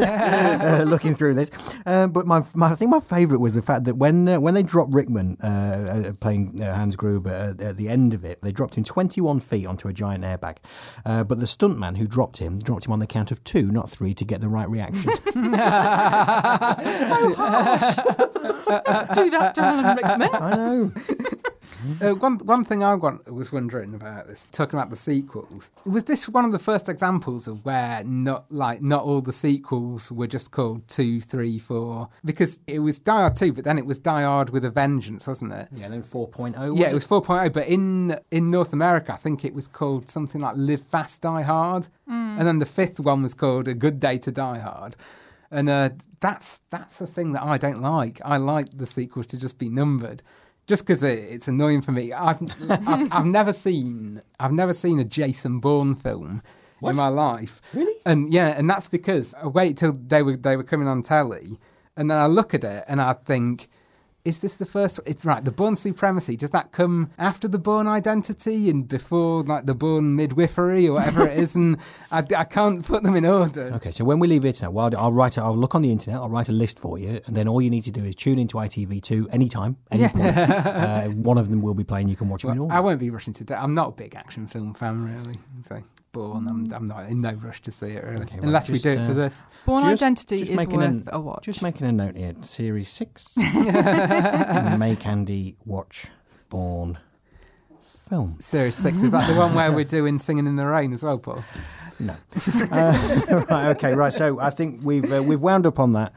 uh, looking through this. Um, but my, my, I think my favourite was the fact that when uh, when they dropped Rickman uh, uh, playing uh, Hans Gruber at, at the end of it, they dropped him 21 feet onto a giant airbag. Uh, but the stuntman who dropped him dropped him on the count of two, not three, to get the right reaction. so harsh. Do that to Alan Rickman. I know. Uh, one one thing I want, was wondering about this, talking about the sequels, was this one of the first examples of where not like not all the sequels were just called two, three, four? Because it was Die Hard two, but then it was Die Hard with a Vengeance, wasn't it? Yeah, then 4.0. yeah, was it was 4.0, but in in North America, I think it was called something like Live Fast, Die Hard, Mm. and then the fifth one was called A Good Day to Die Hard. And uh, that's that's the thing that I don't like. I like the sequels to just be numbered, just because it, it's annoying for me. I've, I've I've never seen I've never seen a Jason Bourne film in my life. Really? And yeah, and that's because I wait till they were they were coming on telly, and then I look at it and I think. Is this the first? It's right. The Bourne Supremacy does that come after the Bourne Identity and before like the Bourne Midwifery or whatever it is? And I, I can't put them in order. Okay, so when we leave it tonight, well, I'll write. I'll look on the internet. I'll write a list for you, and then all you need to do is tune into ITV2 anytime, any Yeah. point. uh, one of them will be playing. You can watch them in Well. I won't be rushing to. I'm not a big action film fan, really. So Bourne, I'm, I'm not in no rush to see it really, Okay, well, unless we do it uh, for this. Bourne Just- Identity just is making worth an- a watch. Just making a note here. Series six. Make Andy watch Bourne film. Series six is that the one where we're doing Singing in the Rain as well, Paul? No. Uh, right. Okay. Right. So I think we've uh, we've wound up on that,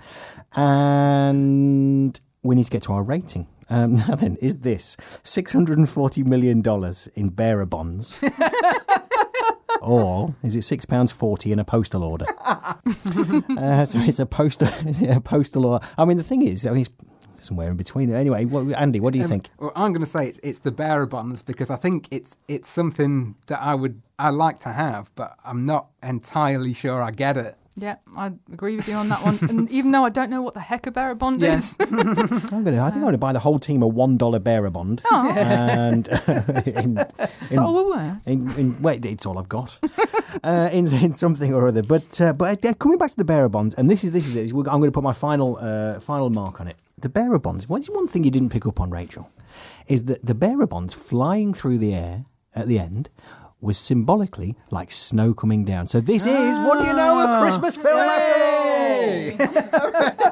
and we need to get to our rating. Um, now then, is this six hundred and forty million dollars in bearer bonds? Or is it six pounds forty in a postal order? uh, so it's a postal, is it a postal order? I mean, the thing is, I mean, it's somewhere in between. Anyway, what, Andy, what do you Um, think? Well, I'm going to say it, it's the bearer bonds because I think it's it's something that I would I like to have, but I'm not entirely sure I get it. Yeah, I agree with you on that one. and even though I don't know what the heck a bearer bond Yes. is, I'm gonna. I think I'm gonna buy the whole team a one dollar bearer bond. Oh. And in, that all we'll wear? In, in, wait, it's all I've got. uh, in, in something or other. But uh, but uh, coming back to the bearer bonds, and this is this is it. I'm going to put my final uh, final mark on it. The bearer bonds. What's one thing you didn't pick up on, Rachael? Is that the bearer bonds flying through the air at the end was symbolically like snow coming down. So this is what do you know a Christmas film.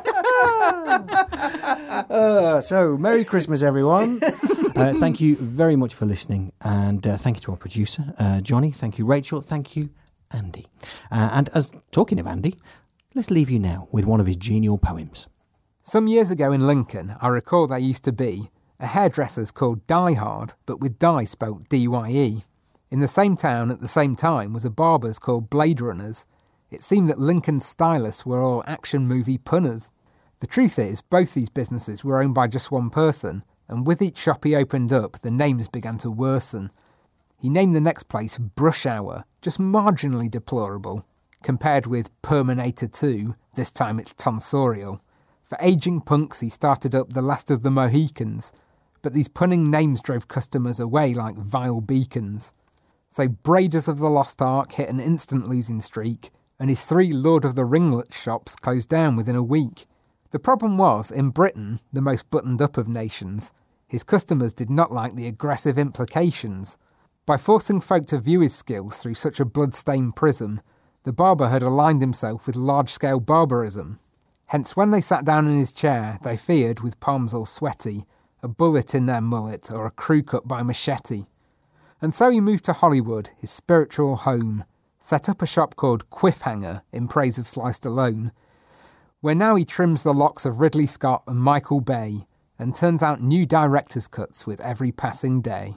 Uh, so Merry Christmas, everyone. Uh, thank you very much for listening, and uh, thank you to our producer uh, Johnny. Thank you, Rachael. Thank you, Andy. Uh, and as talking of Andy, let's leave you now with one of his genial poems. Some years ago in Lincoln, I recall there used to be a hairdresser's called Die Hard, but with die spelt D Y E. In the same town at the same time was a barber's called Blade Runners. It seemed that Lincoln's stylists were all action movie punners. The truth is, both these businesses were owned by just one person, and with each shop he opened up, the names began to worsen. He named the next place Brush Hour, just marginally deplorable, compared with Perminator 2, this time it's tonsorial. For aging punks, he started up The Last of the Mohicans, but these punning names drove customers away like vile beacons. So Braiders of the Lost Ark hit an instant losing streak, and his three Lord of the Ringlet shops closed down within a week. The problem was, in Britain, the most buttoned up of nations, his customers did not like the aggressive implications. By forcing folk to view his skills through such a blood-stained prism, the barber had aligned himself with large-scale barbarism. Hence, when they sat down in his chair, they feared, with palms all sweaty, a bullet in their mullet or a crew cut by machete. And so he moved to Hollywood, his spiritual home, set up a shop called Quiffhanger in praise of Sliced Alone, where now he trims the locks of Ridley Scott and Michael Bay and turns out new director's cuts with every passing day.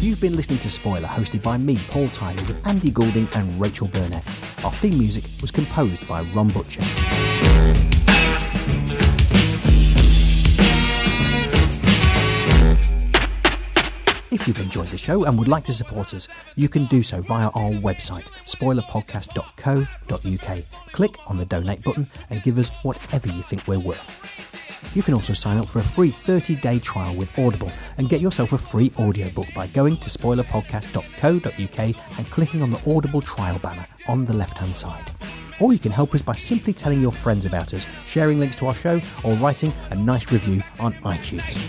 You've been listening to Spoiler, hosted by me, Paul Tyler, with Andy Goulding and Rachael Burnett. Our theme music was composed by Ron Butcher. If you've enjoyed the show and would like to support us, you can do so via our website, spoilerpodcast.co.uk. Click on the donate button and give us whatever you think we're worth. You can also sign up for a free 30 day trial with Audible and get yourself a free audiobook by going to spoilerpodcast.co.uk and clicking on the Audible trial banner on the left hand side. Or you can help us by simply telling your friends about us, sharing links to our show, or writing a nice review on iTunes.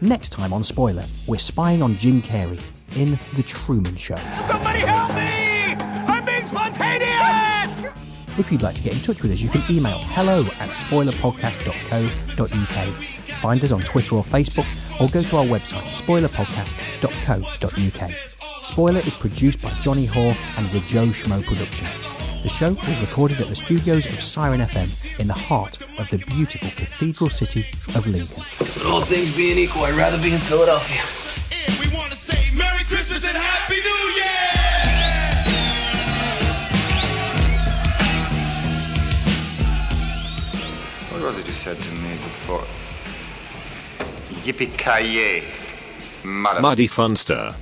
Next time on Spoiler, we're spying on Jim Carrey in The Truman Show. Somebody help me! I'm being spontaneous! If you'd like to get in touch with us, you can email hello at spoilerpodcast.co.uk. Find us on Twitter or Facebook, or go to our website, spoilerpodcast.co.uk. Spoiler is produced by Johnny Hoare and is a Joe Schmo production. The show was recorded at the studios of Siren FM in the heart of the beautiful cathedral city of Lincoln. All things being equal, I'd rather be in Philadelphia. Merry Christmas and Happy New Year! What was it you said to me before? Yippee-ki-yay, mother... Muddy Funster.